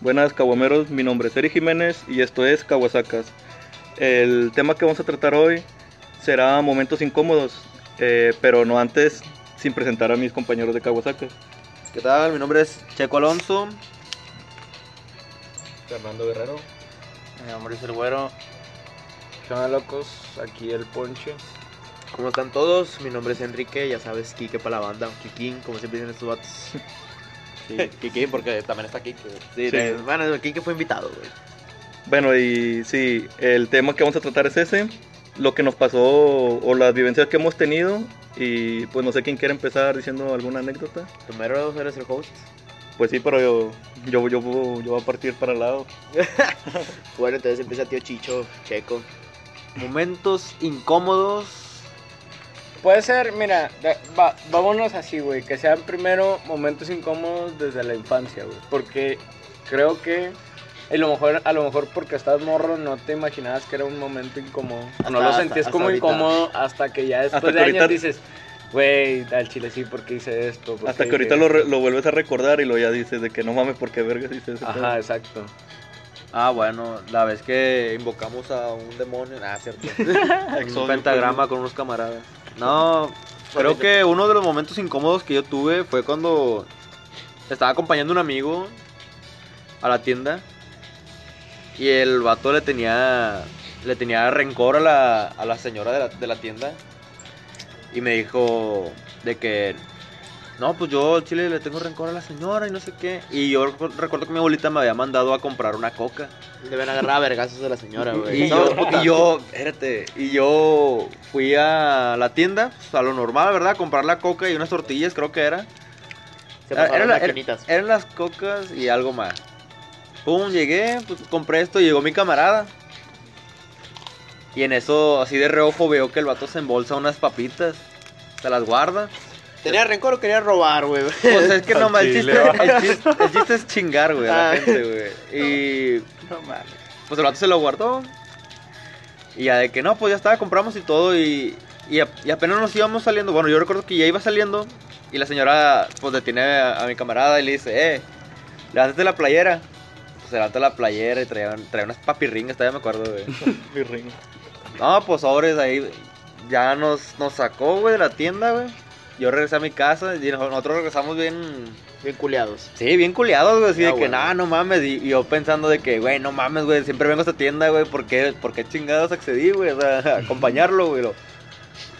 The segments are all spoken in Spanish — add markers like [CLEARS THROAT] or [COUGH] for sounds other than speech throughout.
Buenas caguameros, mi nombre es Eri Jiménez y esto es Caguasacas. El tema que vamos a tratar hoy será momentos incómodos, eh, pero no antes sin presentar a mis compañeros de Caguasacas. ¿Qué tal? Mi nombre es Checo Alonso. Fernando Guerrero. Mi nombre es el güero. ¿Qué onda, locos? Aquí el Ponche. ¿Cómo están todos? Mi nombre es Enrique, ya sabes, Kike para la banda, Kikín, como siempre dicen estos vatos. [LAUGHS] Sí, [LAUGHS] Kiki, porque también está Kiki. Sí, Sí. de- bueno, Kike fue invitado, güey. Bueno, y sí, el tema que vamos a tratar es ese, lo que nos pasó o las vivencias que hemos tenido y pues no sé quién quiere empezar diciendo alguna anécdota. Primero eres el host. Pues sí, pero yo, yo, yo, yo voy a partir para el lado. [LAUGHS] Bueno, entonces empieza tío Chicho, Checo. Momentos incómodos. Puede ser, mira, va- vámonos así, güey. Que sean primero momentos incómodos desde la infancia, güey. Porque creo que a lo mejor, a lo mejor porque estás morro no te imaginabas que era un momento incómodo. Hasta- no lo hasta- sentías hasta como ahorita. incómodo hasta que ya después Hasta de años ahorita- dices, güey, al chile sí, porque hice esto? ¿Por Hasta que ahorita lo, esto?". re- lo vuelves a recordar y lo ya dices de que no mames, porque verga dices pedo? Ajá, exacto. Ah, bueno, la vez que invocamos a un demonio. Ah, cierto. [LAUGHS] Un pentagrama con unos camaradas. No, creo que uno de los momentos incómodos que yo tuve fue cuando estaba acompañando a un amigo a la tienda y el vato le tenía le tenía rencor a la, a la señora de la, de la tienda y me dijo de que no, pues yo al chile le tengo rencor a la señora y no sé qué. Y yo recu- recuerdo que mi abuelita me había mandado a comprar una coca. Deben agarrar a vergazos de la señora, güey. Y yo, y yo, espérate, y yo fui a la tienda, pues, a lo normal, ¿verdad? A comprar la coca y unas tortillas, creo que era. Se Era- pasaron era. Eran las cocas y algo más. Pum, llegué, pues compré esto y llegó mi camarada. Y en eso, así de reojo, veo que el vato se embolsa unas papitas. Se las guarda. ¿Tenía rencor o quería robar, güey? [LAUGHS] Pues es que nomás el chiste, el, chiste, el chiste es chingar, güey, a la Ah. gente, güey. Y No mames. pues el vato se lo guardó. Y ya de que no, pues ya estaba, compramos y todo. Y, y, a- y apenas nos íbamos saliendo. Bueno, yo recuerdo que ya iba saliendo. Y la señora, pues detiene a, a mi camarada y le dice, eh, levántate la playera. Pues se levanta la playera y traía, traía unas papirringas, todavía me acuerdo, güey. [LAUGHS] Ring. No, pues sobres ahí. Ya nos, nos sacó, güey, de la tienda, güey. Yo regresé a mi casa y nos- nosotros regresamos bien. Bien culeados. Sí, bien culiados, güey. Así Ah, de que, nah, no mames. Y, y yo pensando de que, güey, no mames, güey. Siempre vengo a esta tienda, güey. ¿Por qué, por qué chingados accedí, güey? O sea, [LAUGHS] a acompañarlo, güey. Lo-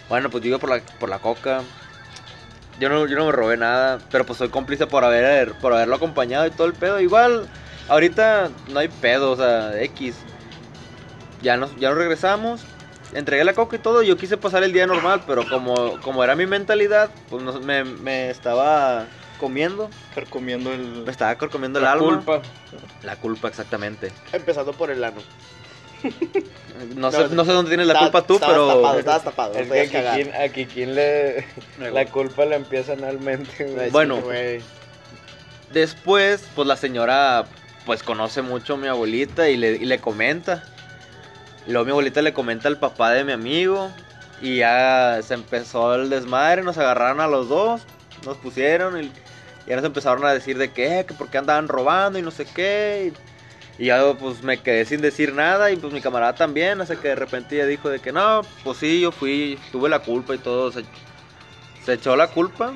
Bueno, pues yo iba por la, por la coca. Yo no, yo no me robé nada. Pero pues soy cómplice por, haber, por haberlo acompañado y todo el pedo. Igual, ahorita no hay pedo, o sea, X. Ya nos, ya nos regresamos. Entregué la coca y todo. Yo quise pasar el día normal, pero como, como era mi mentalidad, pues no- me, me estaba comiendo. Carcomiendo el... Me estaba comiendo el La alma. culpa. La culpa, exactamente. Empezando por el ano. No, sé, no sé dónde tienes la culpa tú, estabas pero. Tapado, estabas tapado. Es que podías a cagar. Kikín, a Kikín le... La culpa la empieza analmente, güey. Bueno. Después, pues la señora, pues conoce mucho a mi abuelita y le, y le comenta. Luego mi abuelita le comenta al papá de mi amigo. Y ya se empezó el desmadre, nos agarraron a los dos, nos pusieron y, ya nos empezaron a decir de eh, que por qué andaban robando y no sé qué. Y, y ya pues me quedé sin decir nada y pues mi camarada también, hasta que de repente ella dijo de que no, pues sí, yo fui, tuve la culpa y todo. Se, se echó la culpa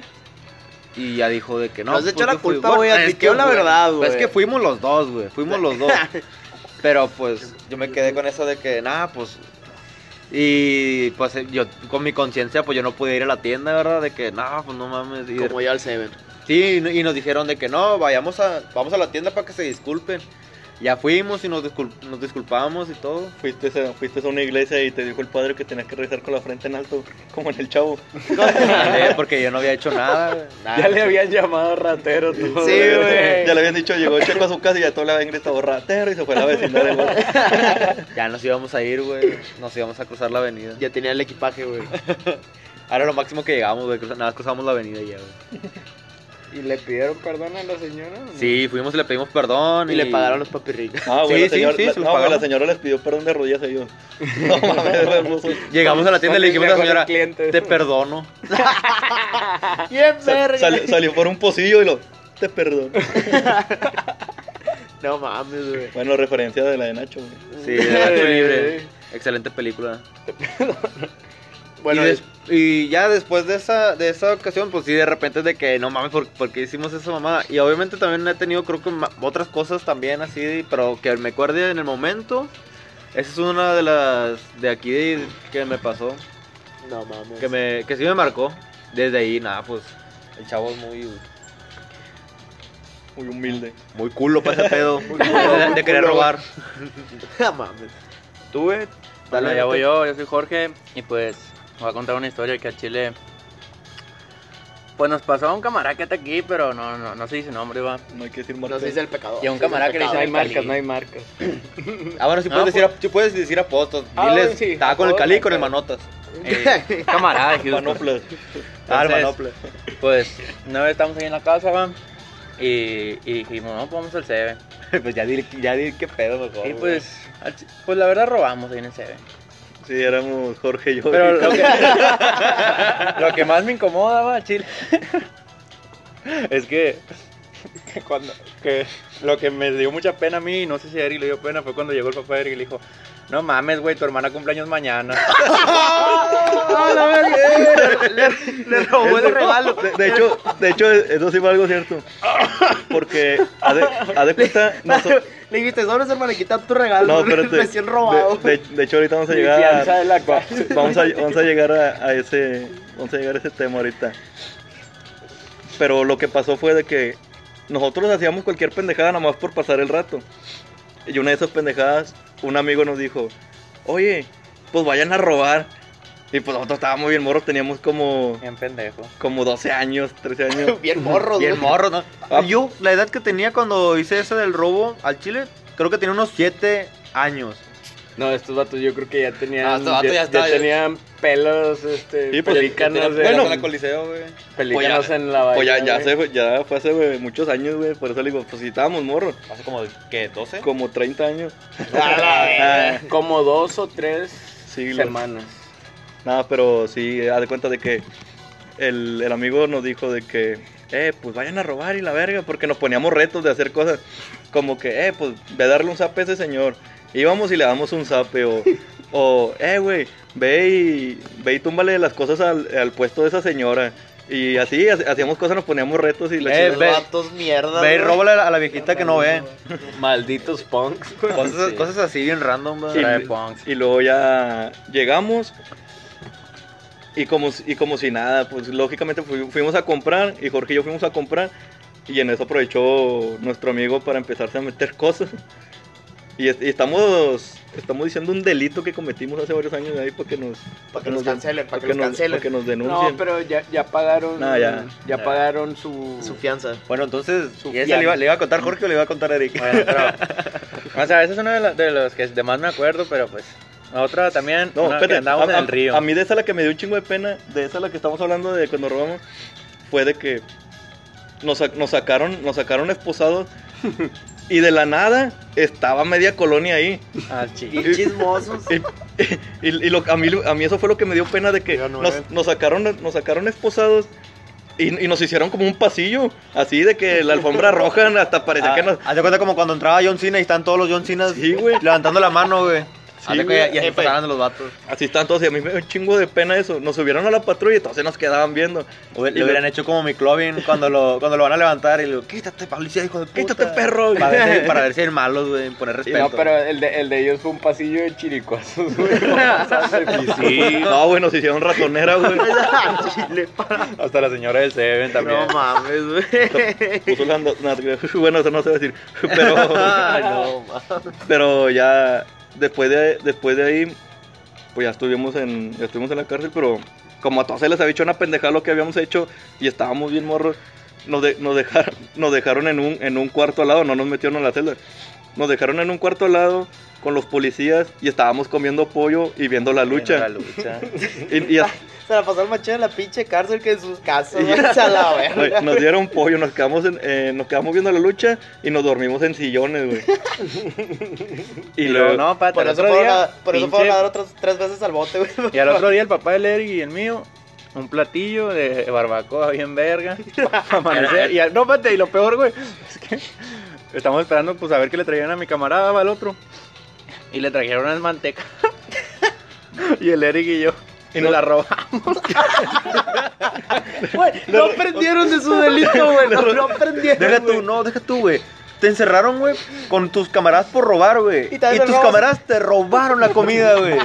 y ya dijo de que no. No se echó pues la culpa, güey, admitió la güey, verdad, pues Es güey. que fuimos los dos, güey, fuimos los dos. [LAUGHS] Pero pues yo me quedé con eso de que, nada, pues. Y pues eh, yo, con mi conciencia, pues yo no pude ir a la tienda, ¿verdad? De que, no, pues no mames. Como yo al Seven. Sí, y y nos dijeron de que no, vayamos a, vamos a la tienda para que se disculpen. Ya fuimos y nos, discul- nos disculpamos y todo. Fuiste a, fuiste a una iglesia y te dijo el padre que tenías que rezar con la frente en alto, como en el chavo. [LAUGHS] Porque yo no había hecho nada. Ya le habían llamado ratero, tú. Sí, güey. Ya le habían dicho, llegó Checo a su casa y ya todos le habían gritado ratero y se fue a la vecindad del [LAUGHS] vato. Ya nos íbamos a ir, güey. Nos íbamos a cruzar la avenida. Ya tenía el equipaje, güey. [LAUGHS] Ahora lo máximo que llegamos, güey. Nada más cruzamos la avenida ya, güey. ¿Y le pidieron perdón a la señora? no? Sí, fuimos y le pedimos perdón. Y le pagaron los papirricos. Ah, güey, Sí, la sí, señora, sí, la- se los no, güey, la señora les pidió perdón de rodillas a ellos. [LAUGHS] No mames, hermoso. Llegamos a la tienda y le dijimos a la señora, cliente. te perdono. [LAUGHS] ¡Bien, verga! salió, salió por un pocillo y lo, te perdono. [LAUGHS] No mames, güey. Bueno, referencia de la de Nacho, güey. Sí, de Nacho Libre. Excelente película. Bueno, y, des- y ya después de esa, de esa ocasión, pues sí, de repente es de que no mames, ¿por, por qué hicimos esa mamada? Y obviamente también he tenido, creo que otras cosas también así, pero que me acuerde en el momento. Esa es una de las de aquí que me pasó, no mames. que, me, que sí me marcó. Desde ahí, nada, pues el chavo es muy, Muy humilde. muy culo para ese pedo, [LAUGHS] Muy culo, de querer culo. robar. [LAUGHS] No mames. ¿Tú, güey? Bueno, Dale, ya voy yo, yo soy Jorge y pues voy a contar una historia que a Chile pues nos pasó a un camarada que está aquí, pero no, no, no se dice nombre, va. No hay que decir No marcas. se dice el pecador. Y a un camarada que le No dice hay el marcas, no hay marcas. [CLEARS THROAT] Ah, bueno, sí No, puedes, pues- decir, a- sí puedes decir apostos. Ah, Diles, estaba con el Cali y con el Manotas. [LAUGHS] Eh, camarada. Manoplas. Ah, el Entonces, Manopla. Pues una vez estamos ahí en la casa, va. Y, y dijimos, no, pues vamos al CB. [LAUGHS] pues ya di, ya di qué pedo mejor. Y pues, al pues la verdad robamos ahí en el CB. Sí, éramos Jorge y yo. Pero [LAUGHS] lo que, lo que más me incomoda, Chile, es que, que cuando, que lo que me dio mucha pena a mí, no sé si a Eric le dio pena, fue cuando llegó el papá de Eric y le dijo, no mames, güey, tu hermana cumpleaños mañana. [LAUGHS] Le robó el regalo. De, de hecho, de hecho, eso sí fue algo cierto. Porque, haz de, de cuenta, [LAUGHS] noso- Le dijiste, sobres, hermano, quita tu regalo. no, espérate. [LAUGHS] Recién robado. De, de- de hecho, ahorita vamos a llegar a, la casa. vamos a, vamos a llegar a, a ese, vamos a llegar a ese tema ahorita. Pero lo que pasó fue de que nosotros hacíamos cualquier pendejada nada más por pasar el rato. Y una de esas pendejadas, un amigo nos dijo, oye, pues vayan a robar. Y pues nosotros estábamos bien morros, teníamos como, Bien pendejo. como 12 años, 13 años. [LAUGHS] Bien morros, Bien güey. morro, ¿no? Yo, la edad que tenía cuando hice ese del robo al Chile, creo que tenía unos 7 años. No, estos vatos yo creo que ya tenían. Ah, estos vatos ya tenían pelos, este. Sí, pues, pelícanos, de- pelos en la Coliseo, güey. pelícanos Pues ya- en la bahía. Pues ya, ya, se fue- ya fue hace muchos años, güey. Por eso le digo, pues si estábamos morros, Hace como, ¿qué? ¿12? como 30 años. [LAUGHS] Ah, Como dos o tres Siglos. semanas. Nada, pero sí, haz de cuenta de que el, el amigo nos dijo de que, eh, pues vayan a robar y la verga, porque nos poníamos retos de hacer cosas como que, eh, pues ve a darle un zape a ese señor. Íbamos y le damos un zape o, o eh, güey, ve y, ve y túmbale las cosas al, al puesto de esa señora. Y así, ha- hacíamos cosas, nos poníamos retos y la Eh, vatos mierda. Ve y güey. róbale a la viejita que no ve. Malditos punks. Cosas, Sí. cosas así bien random, güey. Y- Trae punks. Y luego ya llegamos y como, y como si nada, pues lógicamente fu- fuimos a comprar y Jorge y yo fuimos a comprar y en eso aprovechó nuestro amigo para empezarse a meter cosas. Y, es- y estamos, estamos diciendo un delito que cometimos hace varios años ahí para que nos, Para que nos cancelen, para que nos, cancelen. para que nos denuncien. No, pero ya, ya pagaron. No, ya. ya Ya. pagaron su. Su fianza. Bueno, entonces, Su ¿y esa fianza. le iba, le iba a contar Jorge o le iba a contar Eric? Bueno, pero, [LAUGHS] o sea, ese es uno de, los- de los que de más me acuerdo, pero pues, otra también, No, una que andamos a, en a- el río. a mí de esa la que me dio un chingo de pena, de esa la que estamos hablando de cuando robamos, fue de que nos, nos sacaron, nos sacaron esposados [LAUGHS] y de la nada estaba media colonia ahí. Ah, Y chismosos. Y, y- y lo- a, mí, a mí eso fue lo que me dio pena de que nos, sacaron, nos sacaron esposados y, y nos hicieron como un pasillo, así de que la alfombra roja hasta parecía Ah, que nos... Haz de cuenta como cuando entraba John Cena y están todos los John Cena Sí, levantando la mano, güey. Sí, güey. cuenta, y así Jefe. pasaban los vatos. Así están todos y a mí me dio un chingo de pena eso. Nos subieron a la patrulla y todos se nos quedaban viendo. Y Le hubieran hecho como mi Clovin cuando lo, [LAUGHS] cuando lo van a levantar y le digo, quítate, policía, hijo de puta. Quítate, perro. Para ver, si, para ver si [LAUGHS] hay malos, güey, poner Y respeto. no, pero el de, el de ellos fue un pasillo de chiricuazos, güey. [LAUGHS] Sí, no, güey, nos hicieron ratonera, güey. Hasta la señora del Seven también. No mames, güey. Puso no, bueno, eso no se va a decir. Pero, Ay, no mames. pero ya después de, después de ahí, pues ya estuvimos en, estuvimos en la cárcel, pero como a todos se les había hecho una pendejada lo que habíamos hecho y estábamos bien morros, nos, de- nos, dejaron, nos dejaron en un, en un cuarto al lado, no nos metieron en la celda. Nos dejaron en un cuarto al lado con los policías y estábamos comiendo pollo y viendo la lucha. La lucha. [LAUGHS] Y, y- [LAUGHS] Se la pasó el machín en la pinche cárcel que en sus casas. Güey, [LAUGHS] nos dieron pollo, nos quedamos, en- eh, nos quedamos viendo la lucha y nos dormimos en sillones, güey. Y luego, no, pata, Por el eso día, a, por eso pinche- fueron a dar otras tres veces al bote, güey. Y al otro día el papá del Eric y el mío, un platillo de barbacoa bien verga. amanecer. Y no, espérate, y lo peor, güey, es que estamos esperando pues a ver qué le traían a mi camarada, va, al otro. Y le trajeron unas mantecas. [LAUGHS] y el Eric y yo. Y nos la robamos. [LAUGHS] Güey, no aprendieron de su delito, [LAUGHS] güey. No, no aprendieron. Deja tú, no, deja tú, güey. Te encerraron, güey, con tus camaradas por robar, güey. Y Y, tus robas. camaradas te robaron la comida, güey.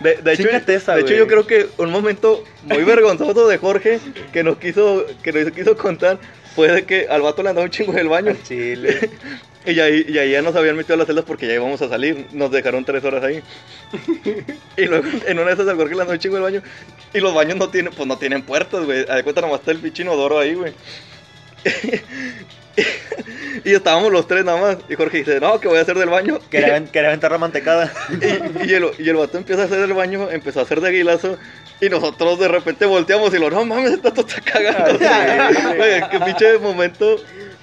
De, de hecho, esa, de hecho yo creo que un momento muy vergonzoso de Jorge que nos quiso, que nos quiso contar fue de que al vato le andaba un chingo en el baño. Chile. [LAUGHS] Y ahí, y ahí ya nos habían metido a las celdas porque ya íbamos a salir. Nos dejaron tres horas ahí. [LAUGHS] Y luego en una de esas al Jorge le andaba un chingo el baño. Y los baños no tienen, pues no tienen puertas, güey. A de cuenta nomás está el pichino doro ahí, güey. [LAUGHS] y estábamos los tres nada más. Y Jorge dice, no, que voy a hacer del baño. Quería, [LAUGHS] quería aventar la mantecada. Y, y el, y el vato empieza a hacer el baño, empezó a hacer de aguilazo. Y nosotros de repente volteamos y lo, no mames, este vato está cagando. Güey, [LAUGHS] qué pinche momento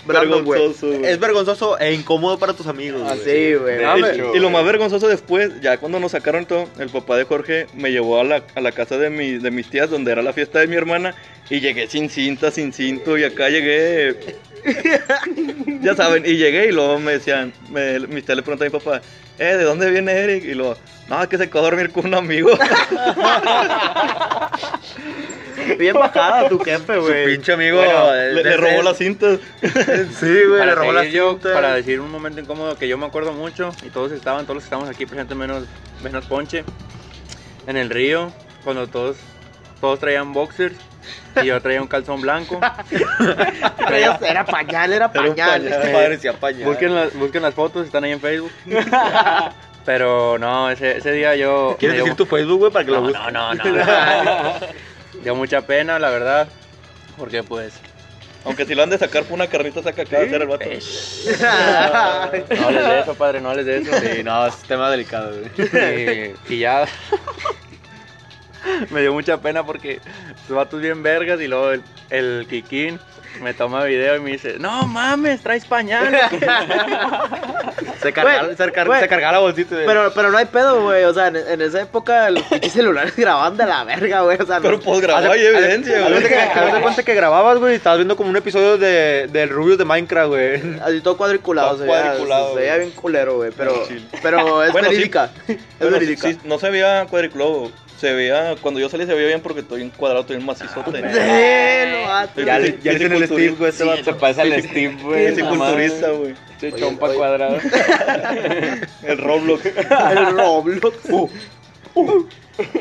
Brandon, güey. vergonzoso, güey. Es vergonzoso e incómodo para tus amigos. güey. Así, güey. Me- hecho. Y lo más vergonzoso después, ya cuando nos sacaron todo, el papá de Jorge me llevó a la, a la casa de, mi, de mis tías, donde era la fiesta de mi hermana, y llegué sin cinta, sin cinto, y acá llegué. ya saben, y llegué y luego me decían, me, mis le preguntan a mi papá, eh, ¿de dónde viene Eric? Y luego, no, es que se quedó a dormir con un amigo. Bien bajada tu jefe, Su güey. pinche amigo Bueno, le, robó las cintas. Sí, güey, para, le robó la seguir yo, cinta. para decir un momento incómodo que yo me acuerdo mucho y todos estaban, todos los que estamos aquí presentes menos, menos Ponche, en el río, cuando todos, todos traían boxers y yo traía un calzón blanco. [LAUGHS] Traía- Era pañal, era Era pañal. pañal. Parecía pañal. Busquen, las, busquen las fotos, están ahí en Facebook. [LAUGHS] Pero no, ese, ese día yo... ¿Quieres me dio- decir tu Facebook, güey, para que lo No, busques? no, no, [LAUGHS] no. Dio mucha pena, la verdad. Porque pues... Aunque si lo han de sacar por una carnita saca acá de hacer el vato. No hables de eso, padre, no hables de eso. Sí, no, es tema delicado, güey. Y, y ya. [LAUGHS] me dio mucha pena porque los vatos bien vergas y luego el, el Kikín me toma video y me dice, no mames, traes pañal. [LAUGHS] Se cargaba, Güey, se, car- güey. se cargaba la bolsita. de- Pero, pero no hay pedo, güey. O sea, en, en esa época los pinches celulares [LAUGHS] grababan de la verga, güey. O sea, no- Pero pues grabó, Haz de- hay evidencia, güey. que- haz de cuenta que grababas, güey, y estabas viendo como un episodio de, del Rubius de Minecraft, güey. Así todo cuadriculado, Todo se veía- cuadriculado, se veía bien culero, güey. Pero, Sí. pero es Bueno, sí. verídica. Es Bueno, sí, verídica. sí, no se veía cuadriculado. Se veía, cuando yo salí se veía bien porque estoy en cuadrado, estoy en macizote. Sí, lo vato. Ya, le- ya le en el Steve, güey, este Sí, se pasa al Steve, güey. Mames. culturista, güey. Chompa oye. cuadrado. [LAUGHS] El Roblox. [LAUGHS] El Roblox.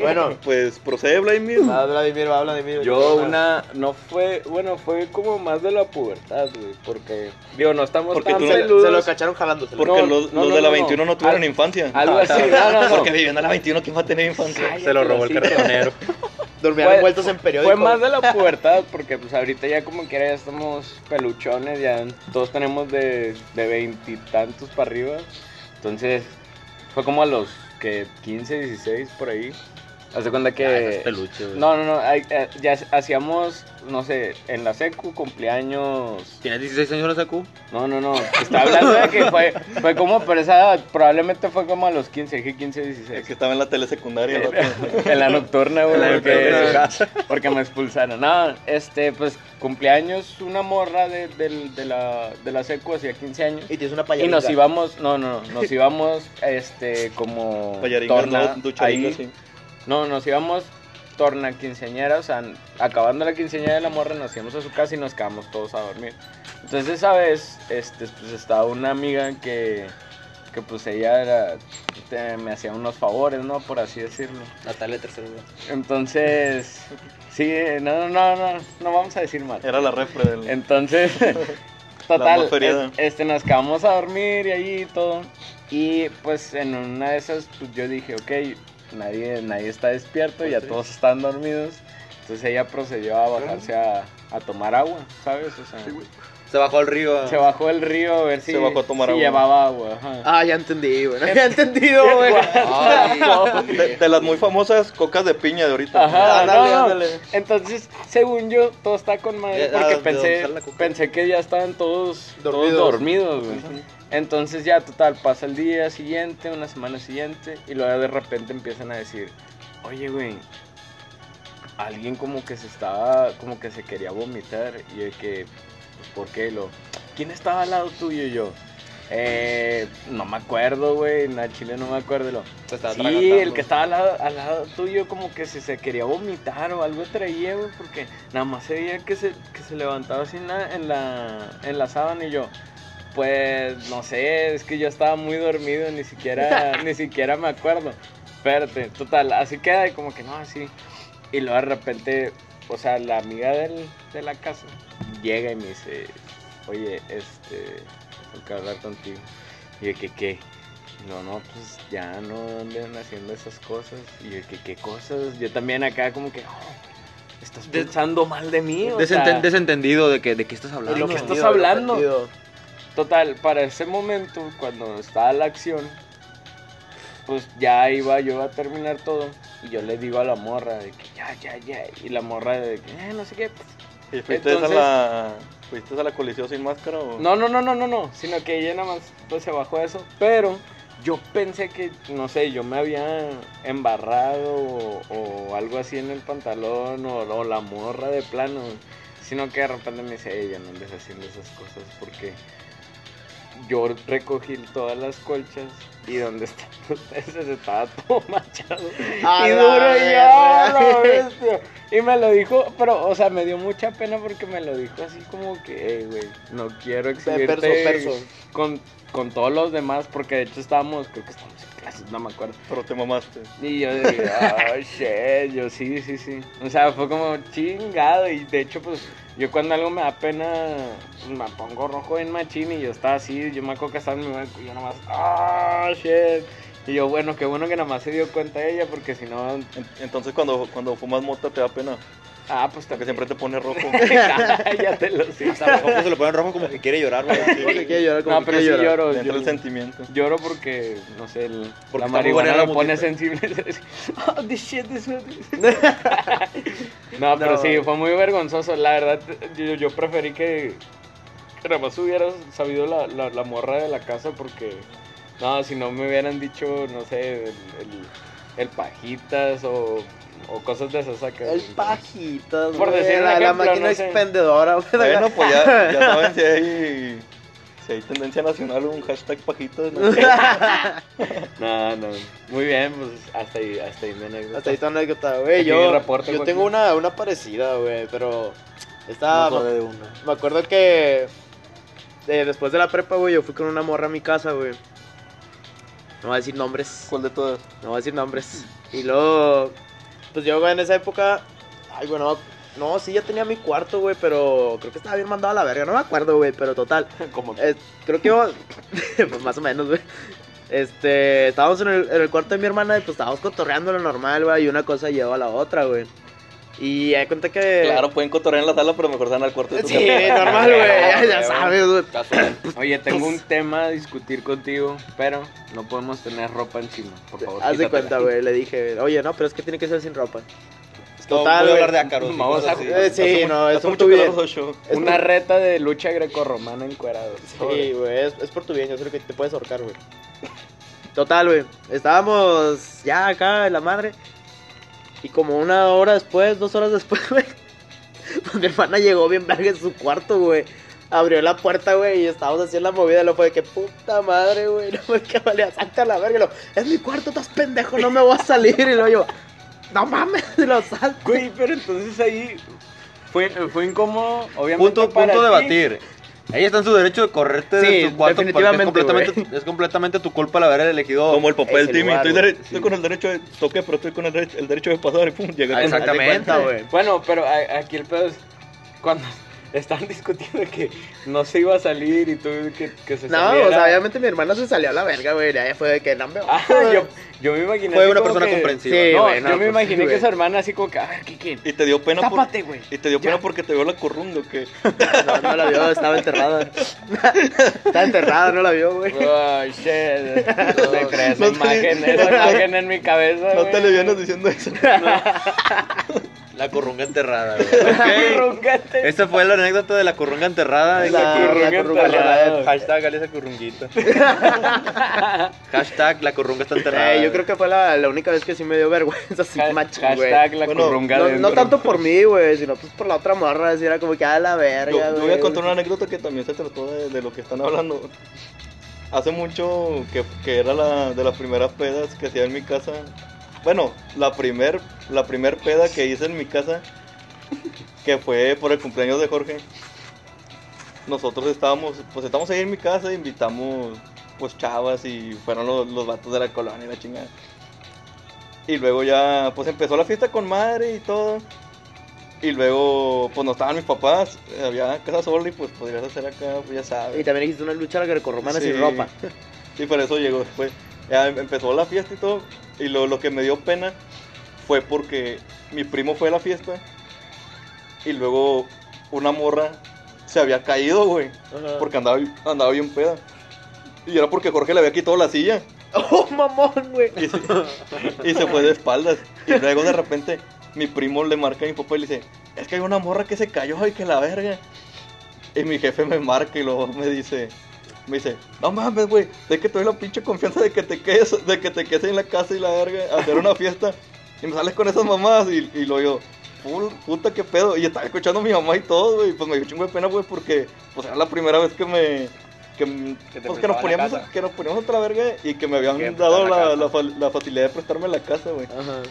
Bueno, Pues procede, Vladimir. va Vladimir, va Vladimir. Yo una, no fue, bueno, fue como más de la pubertad, güey, porque, digo, no estamos Porque tan tú no- peludos. Se lo cacharon jalándose. Porque No, los, no, los no, de la no, 21 no, no. tuvieron Al- infancia. Algo así, [LAUGHS] no, no, no. Porque viviendo en la 21, ¿quién va a tener infancia? Se lo robó el cartonero. [LAUGHS] Dormían Fue- envueltos en periódico. Fue más de la pubertad, porque pues ahorita ya como quiera ya estamos peluchones, ya todos tenemos de de veintitantos para arriba. Entonces, fue como a los que 15, 16 por ahí. Haz de cuenta que... ese es peluche, güey. no, no, no, hay- eh, ya hacíamos, no sé, en la secu cumpleaños ¿Tienes 16 años en la SACU? No, no, no. Está hablando de que fue, fue como, pero esa edad, probablemente fue como a los 15, dije 15, Es 16. que estaba en la tele secundaria. el vato. [LAUGHS] En la nocturna, güey, En la porque, nocturna. [LAUGHS] porque me expulsaron. No, este, pues cumpleaños, una morra de, del- de la, de la secu hacía 15 años. Y tienes una Y nos íbamos, no, no, no, nos íbamos, este, como Payaringa, torna no, ahí. sí. No, nos íbamos torna quinceañera, o sea, acabando la quinceañera de la morra, nos íbamos a su casa y nos quedamos todos a dormir. Entonces esa vez, este, pues estaba una amiga que, que pues ella era, te- me hacía unos favores, ¿no? Por así decirlo. Natalia tercero. Entonces, sí, no, no, no, no, no vamos a decir mal. Era la refre del. Entonces, [LAUGHS] La total, es- este, nos quedamos a dormir y ahí y todo. Y pues en una de esas, pues yo dije, ok, nadie, nadie está despierto, ya todos están dormidos. Entonces ella procedió a bajarse a, a tomar agua, ¿sabes? O sea, Se bajó al río. se bajó el río a ver si, Se bajó a tomar si agua. llevaba agua. ajá. Ah, ya entendí, güey. [LAUGHS] Ya entendido, [LAUGHS] güey. [LAUGHS] De, de las muy famosas cocas de piña de ahorita. Ajá, Ándale, no, no. ándale. Entonces, según yo, todo está con madre Eh, porque ¿a dónde pensé, pensé que ya estaban todos Dormidos. todos dormidos, güey. Entonces ya total pasa el día siguiente, una semana siguiente y luego de repente empiezan a decir, "Oye, güey, alguien como que se estaba como que se quería vomitar y de que pues, ¿por qué lo? ¿Quién estaba al lado tuyo y yo? Eh, no me acuerdo, güey. En la Chile no me acuerdo. Lo... Sí, el que estaba al lado, al lado tuyo, como que si se quería vomitar o algo traía, güey, porque nada más se veía que se, que se levantaba así en la, en, la, en la sábana y yo. Pues no sé, es que yo estaba muy dormido, ni siquiera, [LAUGHS] ni siquiera me acuerdo. Espérate, total, así queda y como que no, así. Y luego de repente, o sea, la amiga del, de la casa llega y me dice, oye, este, tengo que hablar contigo. Y yo, ¿qué qué? No, no, pues ya no anden haciendo esas cosas. Y yo, ¿qué, qué cosas? Yo también acá como que, "Oh, estás pensando mal de mí. o Desenten- sea, desentendido de que de qué estás de hablando. lo que estás hablando. Total, para ese momento, cuando estaba la acción, pues ya iba yo a terminar todo. Y yo le digo a la morra de que ya, ya, ya. Y la morra de que, eh, no sé qué. pues, ¿Y fuiste, Entonces- a la, ¿Fuiste a la colisión sin máscara o...? No, no, no, no, no, no. Sino que ella nada más pues, se bajó eso. Pero yo pensé que, no sé, yo me había embarrado o, o algo así en el pantalón o, o la morra de plano. Sino que de repente me dice, ella no andes haciendo esas cosas porque yo recogí todas las colchas y donde están ustedes [LAUGHS] estaba todo [LAUGHS] manchado. A y duro y ya. [LAUGHS] Y me lo dijo, pero, o sea, me dio mucha pena porque me lo dijo así como que, "Ey, güey, no quiero exhibirte Perso, perso. Con, con todos los demás, porque de hecho estábamos, creo que estábamos en clases, no me acuerdo. Pero te mamaste. Y yo dije, oh, shit, yo sí, sí, sí. O sea, fue como chingado. Y de hecho, pues, yo cuando algo me da pena, pues, me pongo rojo en machín. Y yo estaba así, yo me acuerdo que estaba en mi y yo nomás, oh, shit. Y yo, bueno, qué bueno que nada más se dio cuenta ella, porque si no, En- Entonces cuando, cuando fumas mota te da pena. Ah, pues Porque también siempre te pone rojo. Cállate los O sea, los ojos se lo ponen rojo como que quiere llorar, güey. Como que quiere llorar, como No, que pero quiere sí llorar. lloro. Yo, el sentimiento. lloro porque, no sé, el, Porque la marihuana me pone sensible. [LAUGHS] oh, this shit is what [LAUGHS] No, pero No. sí, fue muy vergonzoso. La verdad, yo, yo preferí que, que nada más hubieras sabido la, la, la morra de la casa porque, no, si no me hubieran dicho, no sé, el, el, el pajitas o, o cosas de esas acá. El pajitas, Por decir un la, la ejemplo, máquina no sé. expendedora, güey. Bueno, [LAUGHS] pues ya, ya saben [LAUGHS] si hay, si hay tendencia nacional un hashtag pajitas. ¿no? [LAUGHS] No, no. Muy bien, pues hasta ahí, hasta ahí mi anécdota. Hasta ahí está una anécdota, güey. Yo, reporte, yo tengo una, una parecida, güey, pero esta... Me acordé de una. Me acuerdo que eh, después de la prepa, güey, yo fui con una morra a mi casa, güey. No voy a decir nombres. ¿Cuál de todas? No voy a decir nombres. Y luego, pues yo, güey, en esa época. Ay, güey, no. No, sí, ya tenía mi cuarto, güey, pero creo que estaba bien mandado a la verga. No me acuerdo, güey, pero total. [LAUGHS] Como Eh, creo que iba. [LAUGHS] pues más o menos, güey. Este, estábamos en el, en el cuarto de mi hermana y pues estábamos cotorreando lo normal, güey, y una cosa llevó a la otra, güey. Y hay cuenta que. Claro, pueden cotorrear en la sala, pero mejor dan al cuarto de tu Sí, casa. normal, güey, ya, [LAUGHS] sabes, güey. Oye, tengo un tema a discutir contigo, pero no podemos tener ropa encima, por favor. Haz de quítatela. cuenta, güey, le dije, oye, no, pero es que tiene que ser sin ropa. No, Total, voy a hablar de ácaros. y Vamos cosas a- así. Eh, sí, no, es por mucho los show. Es Una por- reta de lucha grecorromana encuerado. Sí, güey, es, es por tu bien, yo sé que te puedes ahorcar, güey. Total, güey, estábamos ya acá en la madre. Y como una hora después, dos horas después, [LAUGHS] güey, pues mi hermana llegó bien verga en su cuarto, güey. Abrió la puerta, güey, y estábamos haciendo la movida. Y lo fue de que puta madre, güey. No fue que saca la verga. Y lo, es mi cuarto, estás pendejo, no me voy a salir. Y luego yo, no mames, [LAUGHS] lo salto. Güey, pero entonces ahí fue, fue incómodo, obviamente. Punto, para punto de ti. Ella está en su derecho de correrte Sí, de tu cuarto porque definitivamente, es completamente, es completamente tu culpa el haber elegido. Como el papá del Timmy. lugar, Estoy, sí. con el derecho de toque, pero estoy con el derecho, el derecho de pasar y pum, llega Ah, cuenta, güey. Bueno, pero aquí el pedo es cuando están discutiendo que no se iba a salir y tú que, que se No, saliera. o sea, obviamente mi hermana se salió a la verga, güey. Ya fue de que no me Ah, yo, yo me imaginé Fue una persona que- comprensiva. Sí, no, güey, no, yo me pues, imaginé sí, que güey. su hermana así como que, a ver, Kiki, Y te dio pena por, tápate, güey. y te dio pena Ya. porque te vio la corrunga, que [LAUGHS] No, no la vio, estaba enterrada. [LAUGHS] estaba enterrada, no la vio, güey. Oh, shit. ¿Te crees? No esa te- imagen, esa imagen en mi cabeza, no te le vienes diciendo eso. [LAUGHS] La currunga enterrada, güey. [LAUGHS] Arrúngate. Esa fue la anécdota de la currunga enterrada. La, la currunga enterrada. enterrada. Hashtag Alicia Currunguita. [LAUGHS] Hashtag la currunga está enterrada. Eh, yo creo que fue la, la única vez que sí me dio vergüenza, así Ha- machín, güey. Hashtag la Bueno, currunga No, no tanto por mí, güey, sino pues por la otra morra, así era como que a la verga, Yo, yo voy a güey. contar una anécdota que también se trató de, de lo que están hablando. hace mucho que, que era la de las primeras pedas que hacía en mi casa. Bueno, la primer, la primer peda que hice en mi casa, que fue por el cumpleaños de Jorge. Nosotros estábamos, pues estamos ahí en mi casa, invitamos pues chavas y fueron los, los vatos de la colonia y la chingada. Y luego ya, pues empezó la fiesta con madre y todo. Y luego, pues no estaban mis papás, había casa sola y pues podrías hacer acá, pues ya sabes. Y también hiciste una lucha grecorromana Sí. sin ropa. [LAUGHS] Sí, por eso llegó después. Ya em- empezó la fiesta y todo. Y lo, lo que me dio pena fue porque mi primo fue a la fiesta. Y luego una morra se había caído, güey. Ajá. Porque andaba, andaba bien peda. Y era porque Jorge le había quitado la silla. [LAUGHS] ¡Oh, mamón, güey! Y se, y se fue de espaldas. Y luego de repente mi primo le marca a mi papá y le dice, es que hay una morra que se cayó y que la verga. Y mi jefe me marca y luego me dice, me dice, no mames, güey, sé que te doy la pinche confianza de que te quedes, de que te quedes en la casa y la verga, hacer una fiesta. Y me sales con esas mamadas y, y lo yo, "Pul- puta, qué pedo. Y estaba escuchando a mi mamá y todo, güey. Pues me dio chingo de pena, güey, porque pues era la primera vez que me... Que, Que pues, que nos poníamos que nos poníamos otra verga y que me habían Que dado la la, la, fa- la facilidad de prestarme la casa, güey. Ajá.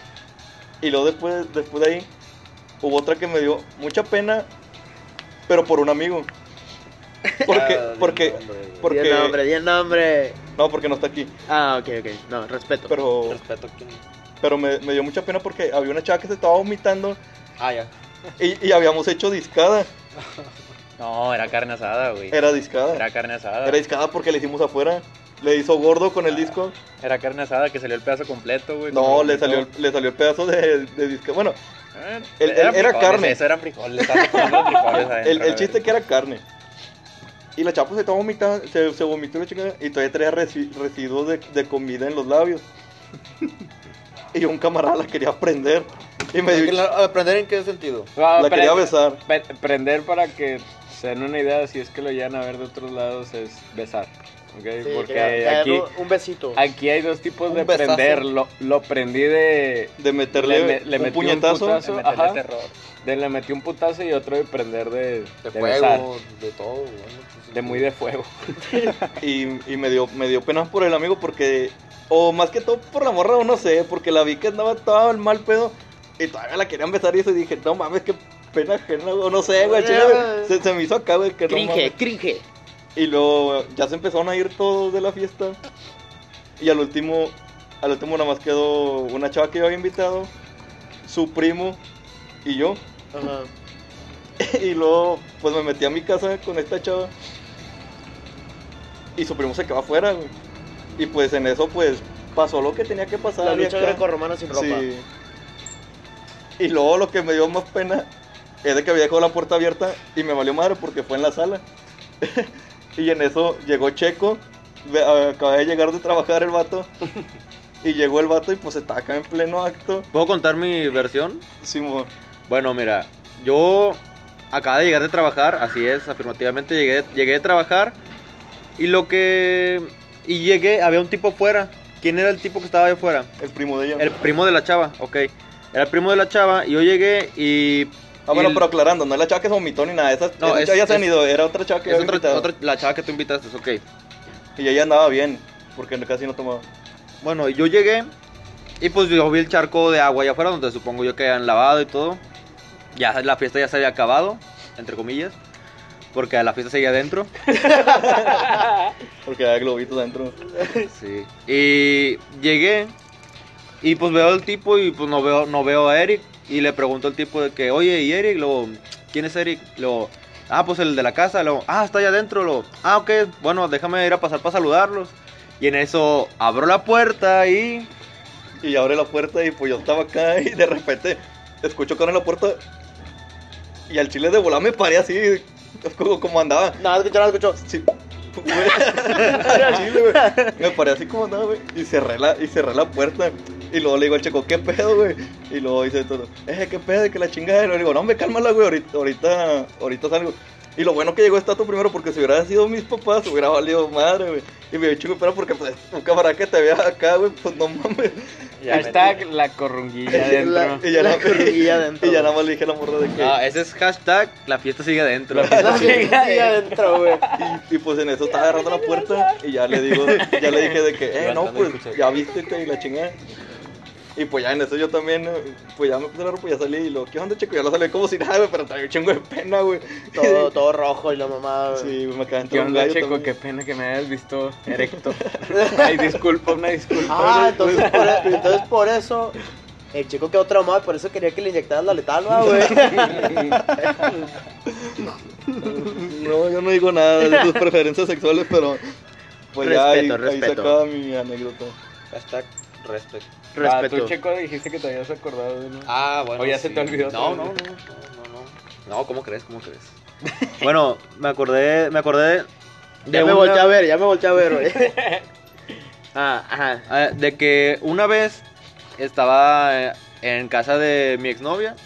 Y luego después, después de ahí, hubo otra que me dio mucha pena, pero por un amigo. [LAUGHS] Porque, Ah, porque, di el nombre. Di el porque, nombre, di el nombre. no, porque no está aquí. Ah, ok, ok. No, respeto. Pero, Respeto a quien- pero me, me dio mucha pena porque había una chava que se estaba vomitando Ah, ya. y, y habíamos hecho discada. [LAUGHS] No, era carne asada, güey. Era discada. Era carne asada. Era discada porque le hicimos afuera. Le hizo gordo con el disco. Era carne asada que salió el pedazo completo, güey. No, le salió, el- le salió el pedazo de, de discada. Bueno, Eh, El- eran el- era frijoles, carne. Eso eran frijoles. frijoles adentro, [LAUGHS] el, el chiste que era carne. Y la chapa se estaba vomitando, se, se vomitó la chica y todavía traía resi- residuos de, de comida en los labios. [LAUGHS] y un camarada la quería prender. Y me dio, ¿Aprender en qué sentido? Ah, la quería besar. prender para que se den una idea, si es que lo llegan a ver de otros lados, es besar. ¿ok? Sí, Porque quería aquí, un besito. aquí hay dos tipos Un de besazo. prender. Lo, lo prendí de. De meterle le, le un metí puñetazo. Un putazo, De meterle ajá, terror. de le metí un putazo y otro de prender de, De, de besar. fuego, de todo. bueno, De muy de fuego. [LAUGHS] Y, y me, dio, me dio pena por el amigo porque. O más que todo por la morra, o no sé, porque la vi que andaba toda el mal pedo. Y todavía la querían besar y eso. Y dije, no mames, qué pena ajena, o no sé, güey. Se, se me hizo acá, güey, que no Cringe, cringe. Y luego ya se empezaron a ir todos de la fiesta. Y al último, al último nada más quedó una chava que yo había invitado, su primo y yo. Ajá. [LAUGHS] Y luego pues me metí a mi casa con esta chava. Y su primo se quedó afuera, güey. Y pues en eso pues pasó lo que tenía que pasar. La lucha grecorromana sin ropa. Sí. Y luego lo que me dio más pena es de que había dejado la puerta abierta y me valió madre porque fue en la sala. [LAUGHS] y en eso llegó Checo, acaba de llegar de trabajar el vato. [LAUGHS] y llegó el vato y pues estaba acá en pleno acto. ¿Puedo contar mi versión? Simón, Bueno, mira, yo acabo de llegar de trabajar, así es, afirmativamente llegué, llegué de trabajar y lo que... Y llegué, había un tipo fuera. ¿Quién era el tipo que estaba ahí afuera? el primo de ella. El primo de la chava, ok. Era el primo de la chava y yo llegué y... ah, bueno, pero aclarando, no es la chava que se vomitó ni nada. Esas, No, esas es- ya se han ido, era otra chava que Es otra, otra- la chava que tú invitaste, ok. Y ella andaba bien, porque casi no tomaba. Bueno, yo llegué y pues yo vi el charco de agua allá afuera donde supongo yo que habían lavado y todo. Ya la fiesta ya se había acabado, entre comillas, porque la fiesta seguía adentro. [LAUGHS] Porque había globitos adentro. Sí. Y llegué y pues veo al tipo y pues no veo no veo a Eric y le pregunto al tipo de que, "Oye, ¿y Eric?" Luego, "¿Quién es Eric?" Luego, "Ah, pues el de la casa." Luego, "Ah, está allá adentro." Luego, "Ah, ok, bueno, déjame ir a pasar para saludarlos." Y en eso abro la puerta y Y abre la puerta y pues yo estaba acá y de repente escucho que abre la puerta y al chile de volar me paré así, como, andaba. No, escuchó, no escuchó. Sí. Me paré así como andaba, güey. Y cerré la, y cerré la puerta. Y luego le digo al checo, ¿qué pedo, güey? Y luego dice todo, eh, ¿qué pedo? Que la chingada. Y luego le digo, no, me cálmala, güey. Ahorita, ahorita, ahorita salgo. Y lo bueno que llegó esta tu primero, porque si hubiera sido mis papás, hubiera valido madre, güey. Y me dio chingo pena porque, pues, un camarada que te vea acá, güey, pues no mames. [LAUGHS] Hashtag la corrunguilla [LAUGHS] adentro. Y ya, La nada- corriguilla adentro, [LAUGHS] y ya nada más le dije a la morra de que. Ah, ese es hashtag, la fiesta sigue adentro. La corriguilla adentro, güey. Y, y, pues en eso estaba agarrando la puerta y ya le digo, ya le dije de que, eh, no, pues ya viste que la chingada. Y pues ya en eso yo también, eh, pues ya me puse la ropa y ya salí y lo, ¿qué onda, chico? Ya lo salí como si nada, güey, pero traía un chingo de pena, güey. Todo, [LAUGHS] todo rojo y la mamá, güey. Sí, me acaba de ¿Qué onda, también. Qué pena que me hayas visto [LAUGHS] erecto. Ay, disculpa, una disculpa. Ah, entonces por, entonces por eso el chico quedó traumado y por eso quería que le inyectaran la letal, ¿va, güey. [LAUGHS] No, yo no digo nada de tus preferencias sexuales, pero pues ya ahí, Respeto, ahí se respeto. acaba mi anécdota. Hashtag respect. Ah, Respeto. tú, Checo, dijiste que te habías acordado de uno. Ah, bueno. O ya se te olvidó No, no, no, no, no, no. No, ¿cómo crees? ¿Cómo crees? [LAUGHS] bueno, me acordé, me acordé de Ya me una- volteé a ver, ya me volteé a ver, güey. [LAUGHS] Ah, ajá. ah, de que una vez estaba eh, en casa de mi exnovia.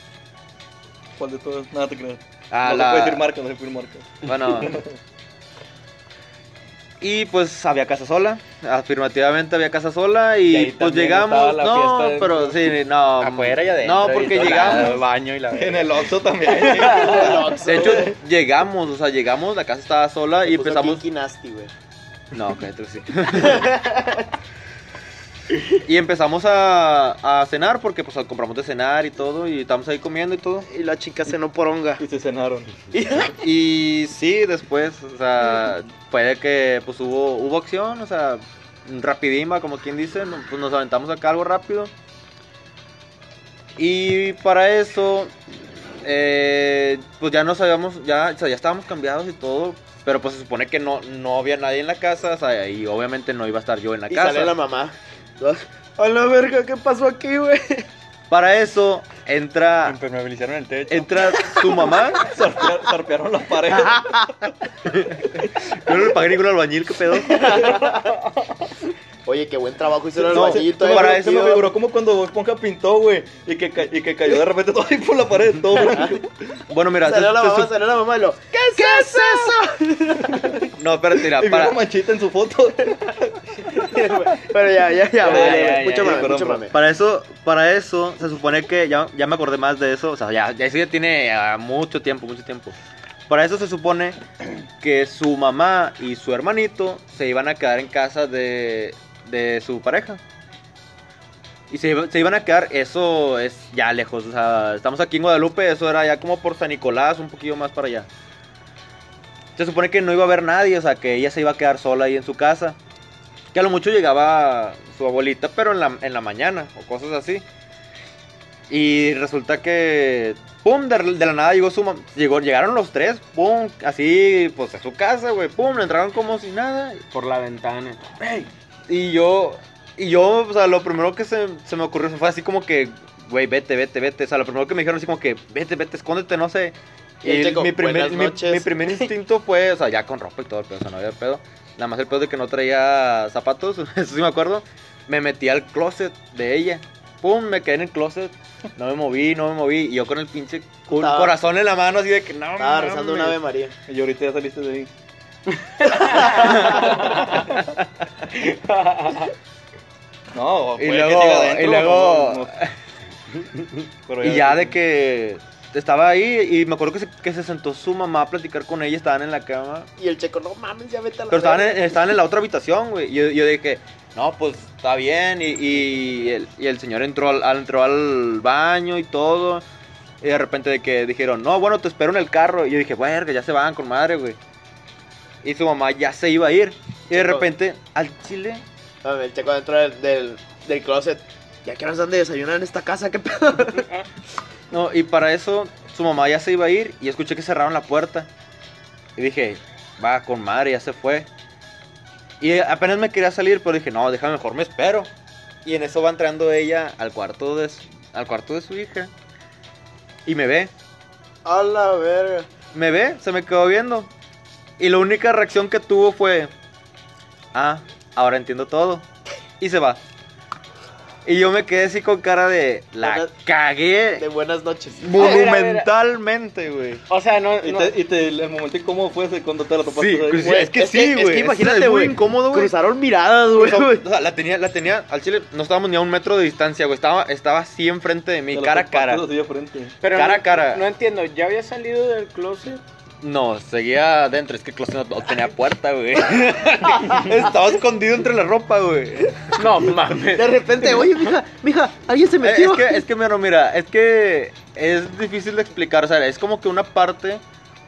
¿Cuál de todas? Nada te creas. Ah, no la- se puede decir marca, no se puede decir marca. Bueno. [LAUGHS] y pues había casa sola, afirmativamente había casa sola Y pues llegamos, no, pero sí, no. Afuera y adentro. No, porque llegamos. El baño y la En el Oxxo también. [LAUGHS] De hecho, llegamos, o sea, llegamos, la casa estaba sola y empezamos. Kinky Nasty, güey. No, cállate, sí. [LAUGHS] [LAUGHS] y empezamos a, a cenar porque pues compramos de cenar y todo y estamos ahí comiendo y todo. Y la chica cenó poronga. y se cenaron. [LAUGHS] Y sí, después, o sea, puede que pues hubo, hubo acción, o sea, rapidima, como quien dice, pues nos aventamos acá algo rápido. Y para eso, eh, pues ya nos habíamos, ya, o sea, ya estábamos cambiados y todo, pero pues se supone que no, no había nadie en la casa, o sea, y obviamente no iba a estar yo en la Y casa. sale la mamá. A la verga, ¿qué pasó aquí, güey? Para eso entra, Impermeabilizaron el techo. entra su mamá, [LAUGHS] Zarpear- Zarpearon la pared. yo no le pagué ningún albañil, ¿qué pedo? [LAUGHS] Oye, qué buen trabajo hicieron el No, eh, para güey. eso Se me figuró como cuando Bob Esponja pintó, güey, y que, y que cayó de repente todo ahí por la pared, todo blanco. [LAUGHS] Bueno, mira, Salió se- la mamá, salió la mamá y lo. ¿Qué es eso? No, espérate, mira, [LAUGHS] Y para, una manchita en su foto. [LAUGHS] Pero ya, ya, ya, Ya, güey, ya, ya, ya, mucho mame. para eso, para eso, se supone que ya, ya me acordé más de eso, o sea, ya, ya eso ya tiene ah, mucho tiempo, mucho tiempo. Para eso se supone que su mamá y su hermanito se iban a quedar en casa de, de su pareja. Y se, se iban a quedar, eso es ya lejos, o sea, estamos aquí en Guadalupe, eso era ya como por San Nicolás, un poquillo más para allá. Se supone que no iba a haber nadie, o sea, que ella se iba a quedar sola ahí en su casa. Que a lo mucho llegaba su abuelita, pero en la, en la mañana o cosas así. Y resulta que, pum, de, la nada llegó su llegó, llegaron los tres, pum, así, pues a su casa, güey, pum, entraron como si nada. Por la ventana. Y yo, y yo, o sea, lo primero que se, se me ocurrió fue así como que, güey, vete, vete, vete. O sea, lo primero que me dijeron así como que, vete, vete, escóndete, no sé. Y Y mi, primer, "Buenas mi, noches". mi [LAUGHS] primer instinto fue, o sea, ya con ropa y todo el pedo, o sea, no había pedo. Nada más el pedo de que no traía zapatos, [LAUGHS] eso sí me acuerdo. Me metí al closet de ella. Pum, me quedé en el closet. No me moví, no me moví. Y yo con el pinche corazón en la mano, así de que no. Estaba rezando una Ave María. Y ahorita ya saliste de ahí. [LAUGHS] [LAUGHS] No, Y luego- que siga adentro, y luego- no, no. [LAUGHS] Pero Y ya de que estaba ahí y me acuerdo que se, que se sentó su mamá a platicar con ella, estaban en la cama. Y el checo, no mames, ya vete a la Pero estaban verga". en, estaban en la otra habitación, güey. Y yo, yo dije, no, pues está bien. Y, y el, y el señor entró al, al- entró al baño y todo. Y de repente de que dijeron, no, bueno, te espero en el carro. Y yo dije, verga, ya se van con madre, güey. Y su mamá ya se iba a ir. Y de repente, al chile, No, el checo dentro del, del, del closet. ¿Ya horas dan de desayunar en esta casa? ¿Qué pedo? [LAUGHS] No, y para eso su mamá ya se iba a ir y escuché que cerraron la puerta. Y dije, va con madre, ya se fue. Y apenas me quería salir, pero dije, no, déjame mejor me espero. Y en eso va entrando ella al cuarto de su, al cuarto de su hija. Y me ve, A la verga. me ve, se me quedó viendo. Y la única reacción que tuvo fue, ah, ahora entiendo todo. Y se va. Y yo me quedé así con cara de. La Buenas- cagué De buenas noches. monumentalmente, güey. O sea, no. Y, no- te, y te- el momento incómodo fue ese cuando te la topaste. Sí, pues, Güey, es que es sí, es que güey. imagínate, güey, incómodo, güey. Cruzaron miradas, güey. O sea, la tenía, la tenía, al chile, no estábamos ni a un metro de distancia, güey. Estaba, estaba así enfrente de mí, Te cara a cara. frente. pero cara no, a cara. No entiendo, ¿ya había salido del closet? No, seguía adentro, es que el closet no, no tenía puerta, güey. [LAUGHS] Estaba escondido entre la ropa, güey. No mames. De repente, oye, mija, mija, alguien se Eh, metió. Es que, es que, mira, mira, es que es difícil de explicar, o sea, es como que una parte,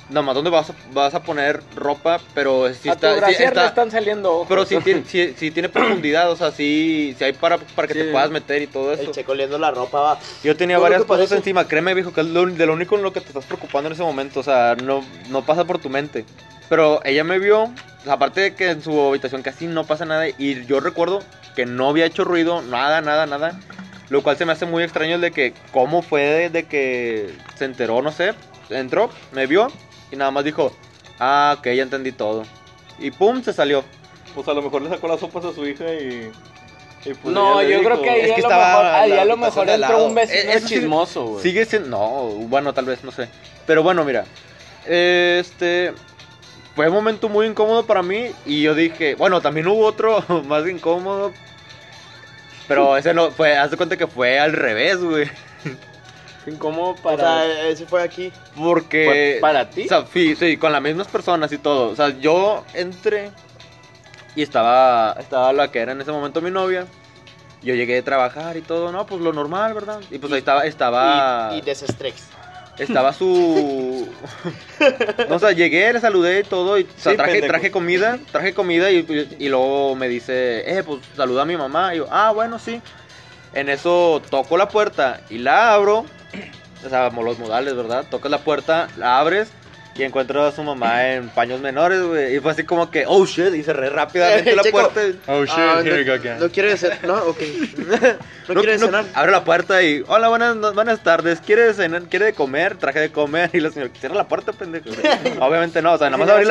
nomás donde vas a, vas a poner ropa, pero si a está, tu sí brasier le está- están saliendo ojos. pero si tiene, [LAUGHS] si, si tiene profundidad, o sea, si, si hay para, para que te Sí. puedas meter y todo El eso. checo oliendo la ropa, va. Yo tenía varias cosas parece. encima, créeme, viejo, que es lo, de lo único en lo que te estás preocupando en ese momento, o sea, no, no pasa por tu mente. Pero ella me vio, aparte de que en su habitación casi no pasa nada, y yo recuerdo que no había hecho ruido, nada, nada, nada. Lo cual se me hace muy extraño el de que, ¿cómo fue de, de que se enteró? No sé, entró, me vio, y nada más dijo, ah, ok, ya entendí todo. Y pum, se salió. Pues a lo mejor le sacó las sopas a su hija y. y pues No, yo creo que ahí Es que a lo estaba mejor, ahí la a lo mejor entró un vecino Eh, chismoso, güey. Sigue siendo. No, bueno, tal vez, no sé. Pero bueno, mira. Este. Fue un momento muy incómodo para mí. Y yo dije. Bueno, también hubo otro [LAUGHS] más incómodo. Pero ese no. Fue. Haz de cuenta que fue al revés, güey. Incómodo O para, sea, ese fue aquí. Porque. ¿Fue para ti? O sea, sí, sí, con las mismas personas y todo. O sea, yo entré. Y estaba. Estaba la que era en ese momento mi novia. Yo llegué de trabajar y todo, no, pues lo normal, ¿verdad? Y pues ahí estaba, estaba. Y, y desestrés. Estaba su. no, [LAUGHS] o sea, llegué, le saludé y todo. Y, o sea, Sí, traje, pendejo. traje comida, traje comida y, y luego me dice, eh, pues saluda a mi mamá. Y yo, ah, bueno, sí. En eso toco la puerta y la abro. O sea, los modales, ¿verdad? Tocas la puerta, la abres y encuentro a su mamá en paños menores, güey. Y fue así como que, oh shit, y cerré rápidamente [LAUGHS] la Checo. puerta. Oh shit, Ah, here we go no, again. no quiere cenar. No, ok. [LAUGHS] no, quiere cenar. Abre la puerta y, hola, buenas, no- buenas tardes. ¿Quiere cenar? ¿Quiere comer? Traje de comer. Y la señora, cierra la puerta, pendejo. [LAUGHS] Obviamente no, o sea, nada más abrí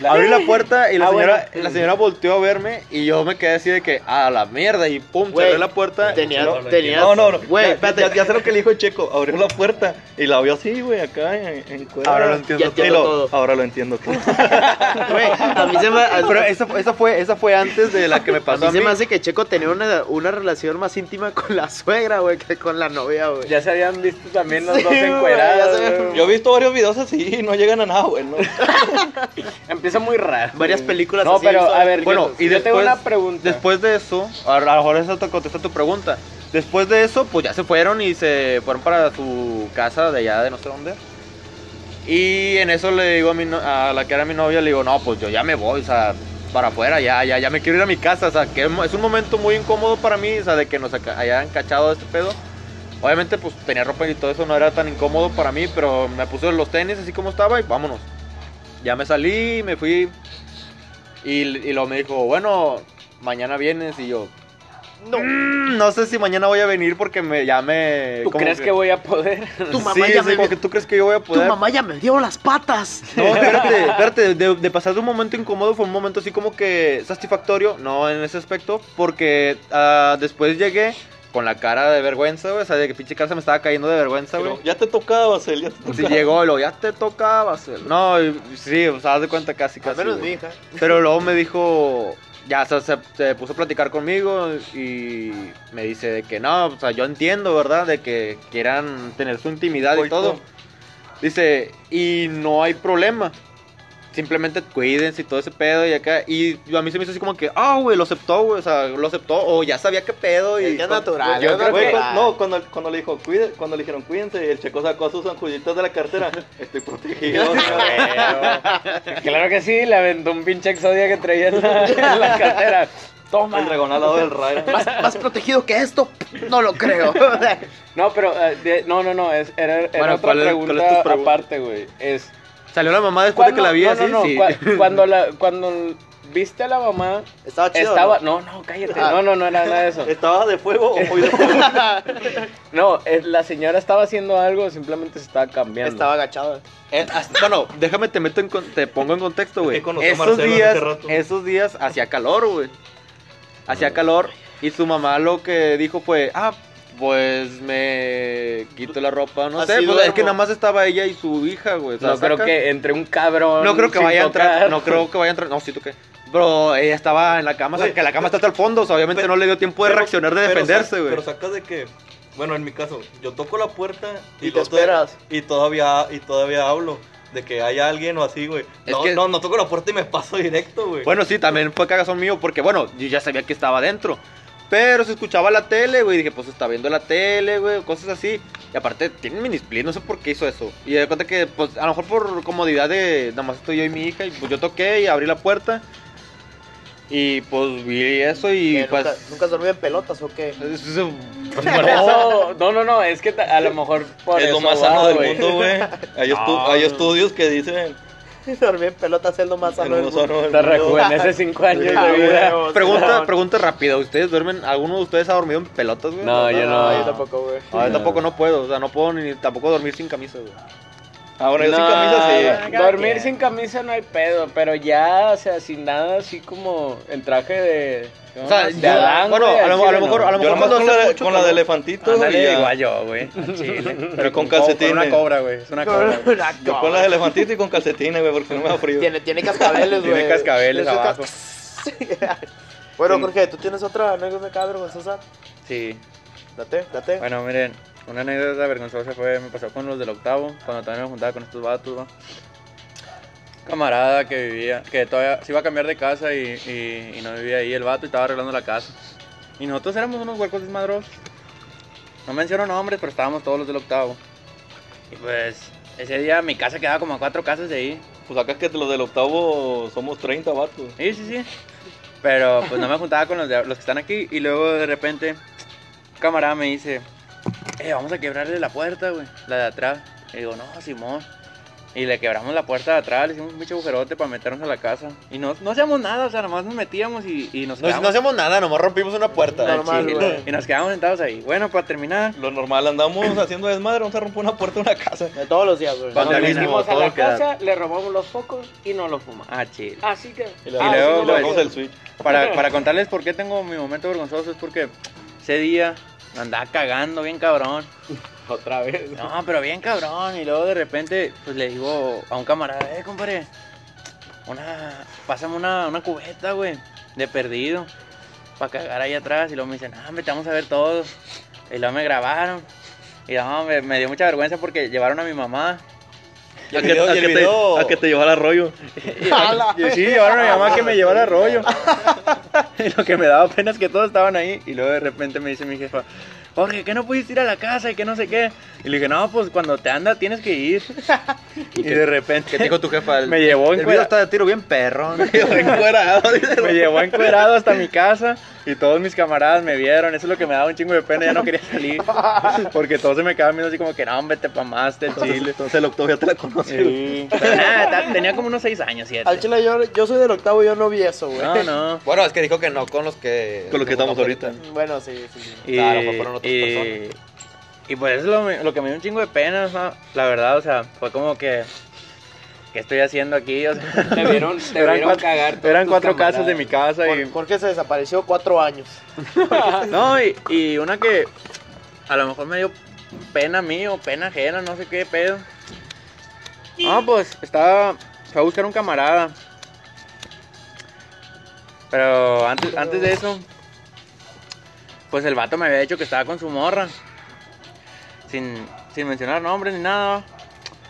la, abrí la puerta y la Ah, señora, bueno. la señora volteó a verme y yo me quedé así de que, a la mierda. Y pum, Güey, cerré la puerta. Tenía, No, tenías. No, no, no. Güey, ya, espérate. ya, ya sé lo que le dijo el checo. Abrió la puerta y la vio así, güey, acá en, en. Ahora lo entiendo Ya lo- todo. Ahora lo entiendo todo. [LAUGHS] Güey, a mí se me. a- Pero esa, esa, fue, esa fue antes de la que me a pasó mí a se mí. me hace que Checo tenía una, una relación más íntima con la suegra, güey, que con la novia, güey. Ya se habían visto también los Sí, dos encuerados. se-. Yo he visto varios videos así y no llegan a nada, güey. ¿no? [LAUGHS] Empieza muy raro. Varias películas No, así, pero ¿sabes? a ver, Bueno, y yo tengo después- una pregunta. Después de eso, a a lo mejor eso te contesta tu pregunta. Después de eso, pues ya se fueron y se fueron para su casa de allá de no sé dónde. Y en eso le digo a, mi no- a la que era mi novia, le digo, no, pues yo ya me voy, o sea, para afuera, ya, ya, ya me quiero ir a mi casa, o sea, que es un momento muy incómodo para mí, o sea, de que nos hayan cachado este pedo. Obviamente, pues tenía ropa y todo eso no era tan incómodo para mí, pero me puse los tenis así como estaba y vámonos. Ya me salí, me fui. Y, y luego me dijo, bueno, mañana vienes y yo. No. no sé si mañana voy a venir porque me, ya me. ¿Tú crees que... voy a poder? Tu [LAUGHS] mamá sí, ya sí, me tú crees que yo voy a Tu poder. mamá ya me dio las patas. [LAUGHS] No, espérate, espérate, de, de pasar de un momento incómodo fue un momento así como que satisfactorio, no en ese aspecto, porque ah, después llegué con la cara de vergüenza, güey, o sea, de que pinche cara se me estaba cayendo de vergüenza, güey. Ya te tocaba, Cel, ya te tocaba. sí llegó lo ya te tocaba hacer. No, sí, o sea, haz de cuenta casi, Al casi. menos güey. mi hija. Pero luego me dijo, ya, o sea, se, se puso a platicar conmigo y me dice de que no, o sea, yo entiendo, ¿verdad? De que quieran tener su intimidad y todo. Dice, y no hay problema. Simplemente cuídense y todo ese pedo y acá. Y a mí se me hizo así como que, ah, güey, lo aceptó, güey. O sea, lo aceptó. O ya sabía qué pedo. Y Es que es natural, yo creo que- no, cuando, cuando le dijo, cuide, cuando le dijeron cuídense, el checo sacó sus anjuditas de la cartera. [LAUGHS] Estoy protegido. claro que sí, le aventó un pinche exodia que traía en la, en la cartera. Toma. el dragón al lado del rayo. Más, más protegido que esto, no lo creo. [LAUGHS] No, pero de- no, no, no, es, era, era Bueno, otra ¿cuál es- pregunta, cuál es tu pregunta? aparte, güey. Es Salió la mamá después de que la vi no, así. no, no, sí. cua- [LAUGHS] cuando la cuando viste a la mamá Estaba chido. estaba ¿no? no, no, cállate. Ah. No, no, no era nada de eso. ¿Estaba de fuego o muy de [LAUGHS] fuego? No, la señora estaba haciendo algo, simplemente se estaba cambiando. Estaba agachado. Eh, bueno, déjame te meto en con- te pongo en contexto, güey. Que conocí a Esos Marcelo días, hace rato. esos días hacía calor, güey. Hacía calor Y su mamá lo que dijo fue, ah, pues me quito la ropa, no Así sé, pues es que nada más estaba ella y su hija, güey. o sea, No creo que entre un cabrón. No creo que vaya a entrar, no creo que vaya a entrar, no, sí toqué. Bro, ella estaba en la cama, o sea, que la cama está hasta el fondo, o sea, obviamente no le dio tiempo de Pero- reaccionar, de pero defenderse, sa- güey. Pero sacas de que, bueno, en mi caso, yo toco la puerta Y te luego to- esperas. Y todavía, y todavía hablo de que hay alguien o así, güey. No, que- no, no toco la puerta y me paso directo, güey. Bueno, sí, también fue cagazón mío porque, bueno, yo ya sabía que estaba adentro. Pero se escuchaba la tele, güey. Dije, pues está viendo la tele, güey, cosas así. Y aparte, tiene mini split, no sé por qué hizo eso. Y de cuenta que, pues, a lo mejor por comodidad de nada más estoy yo y mi hija. Y pues yo toqué y abrí la puerta. Y pues vi eso y ¿Qué, pues. ¿Nunca, ¿Nunca has dormido en pelotas o qué? [LAUGHS] [LAUGHS] no, no, no, es que a lo mejor por es eso lo más va, sano del mundo, güey. Hay, estu- [LAUGHS] No, hay estudios que dicen [LAUGHS] Dormir en pelotas es lo más sano el del mundo. Te rejuvenece [LAUGHS] cinco años Ah, de vida. huevos, [LAUGHS] Pregunta, pregunta rápida. ¿Ustedes duermen? ¿Alguno de ustedes ha dormido en pelotas, güey? No, yo no. yo tampoco, güey. No, yo tampoco no puedo. O sea, no puedo ni tampoco dormir sin camisa, güey. Ahora yo sin camisa sí. Dormir sin camisa no hay pedo, pero ya, o sea, sin nada así como en traje de. O sea, de yo- Adán, bueno, a lo- a lo mejor- no. a lo mejor con la, con la de elefantito Ándale, y ya. igual yo, güey. [LAUGHS] Pero con co- Con calcetines. una cobra, güey. Es una cobra. Yo con la de elefantito y con calcetines, güey, porque no me da frío. Tiene, tiene cascabeles, [LAUGHS] güey. Tiene cascabeles abajo. bueno, Jorge, ¿tú tienes otra anécdota vergonzosa? Sí. Date, date. Bueno, miren, una anécdota vergonzosa fue, me pasó con los del octavo, cuando también me juntaba con estos vatos, ¿va? Camarada que vivía, que todavía se iba a cambiar de casa y, y- y no vivía ahí el vato y estaba arreglando la casa. Y nosotros éramos unos huecos desmadrosos. No menciono nombres, pero estábamos todos los del octavo. Y pues, ese día mi casa quedaba como a cuatro casas de ahí. Pues acá es que los del octavo somos 30 vatos. Sí, sí, sí. Pero pues no me juntaba con los, de- los que están aquí y luego de repente camarada me dice, eh, vamos a quebrarle la puerta, güey, la de atrás. Y digo, no, Simón. Y le quebramos la puerta de atrás, le hicimos un pinche agujerote para meternos a la casa. Y no, no hacíamos nada, o sea, nomás nos metíamos y, y nos No, quedamos. no hacemos nada, nomás rompimos una puerta. No, Normal, güey. Y nos quedamos sentados ahí. Bueno, para terminar, Lo normal, andamos haciendo desmadre, vamos a romper una puerta de una casa. De todos los días, güey. Cuando Nos metimos a la que da. casa, le robamos los focos y no los fumamos. ah, chile. Así que. Y, le Y luego, le pues, el switch. Para, para contarles por qué tengo mi momento vergonzoso es porque ese día andaba cagando bien cabrón. Otra vez. No, pero bien cabrón. Y luego de repente, pues le digo a un camarada, eh, compadre, una, pásame una, una cubeta, güey, de perdido, para cagar ahí atrás. Y luego me dicen, ah, hombre, te vamos a ver todos. Y luego me grabaron. Y no, me, me dio mucha vergüenza porque llevaron a mi mamá. A el que, video- a y el que te, a que te llevara rollo. [LAUGHS] Y sí, llevaron a mi mamá [LAUGHS] que me llevara rollo. [LAUGHS] Y lo que me daba pena es que todos estaban ahí. Y luego de repente me dice mi jefa, Jorge, ¿qué no pudiste ir a la casa y que no sé qué? Y le dije, no, pues cuando te anda tienes que ir. y de repente ¿Qué te dijo tu jefa? El, me llevó el en video está de tiro bien perro. Encuerado, dice. me llevó encuerado hasta mi casa y todos mis camaradas me vieron. Eso es lo que me daba un chingo de pena. Ya no quería salir porque todos se me quedaban viendo así como que no, hombre, te pamaste el chile. Entonces el octavo ya te la conoce. [LAUGHS] Sí. Nada, tenía como unos 6 años, 7. Al chile yo, yo soy del octavo y yo no vi eso, güey. No, no. [LAUGHS] Bueno, es que dijo que no con los que... Con los que estamos ahorita. Bueno, sí, sí, sí. Y, Claro, pues fueron otras y, personas. y pues eso es lo, lo que me dio un chingo de pena, o sea, la verdad, o sea, fue como que, ¿qué estoy haciendo aquí? O sea, Te [LAUGHS] vieron, te eran vieron cuatro, cagar. eran cuatro camaradas. casas de mi casa y, Jor- Jorge se desapareció cuatro años. no, y, y una que a lo mejor me dio pena a mí o pena ajena, no sé qué pedo. No, pues estaba, fue a buscar un camarada. Pero antes, antes de eso, pues el vato me había dicho que estaba con su morra. Sin, sin mencionar nombres ni nada.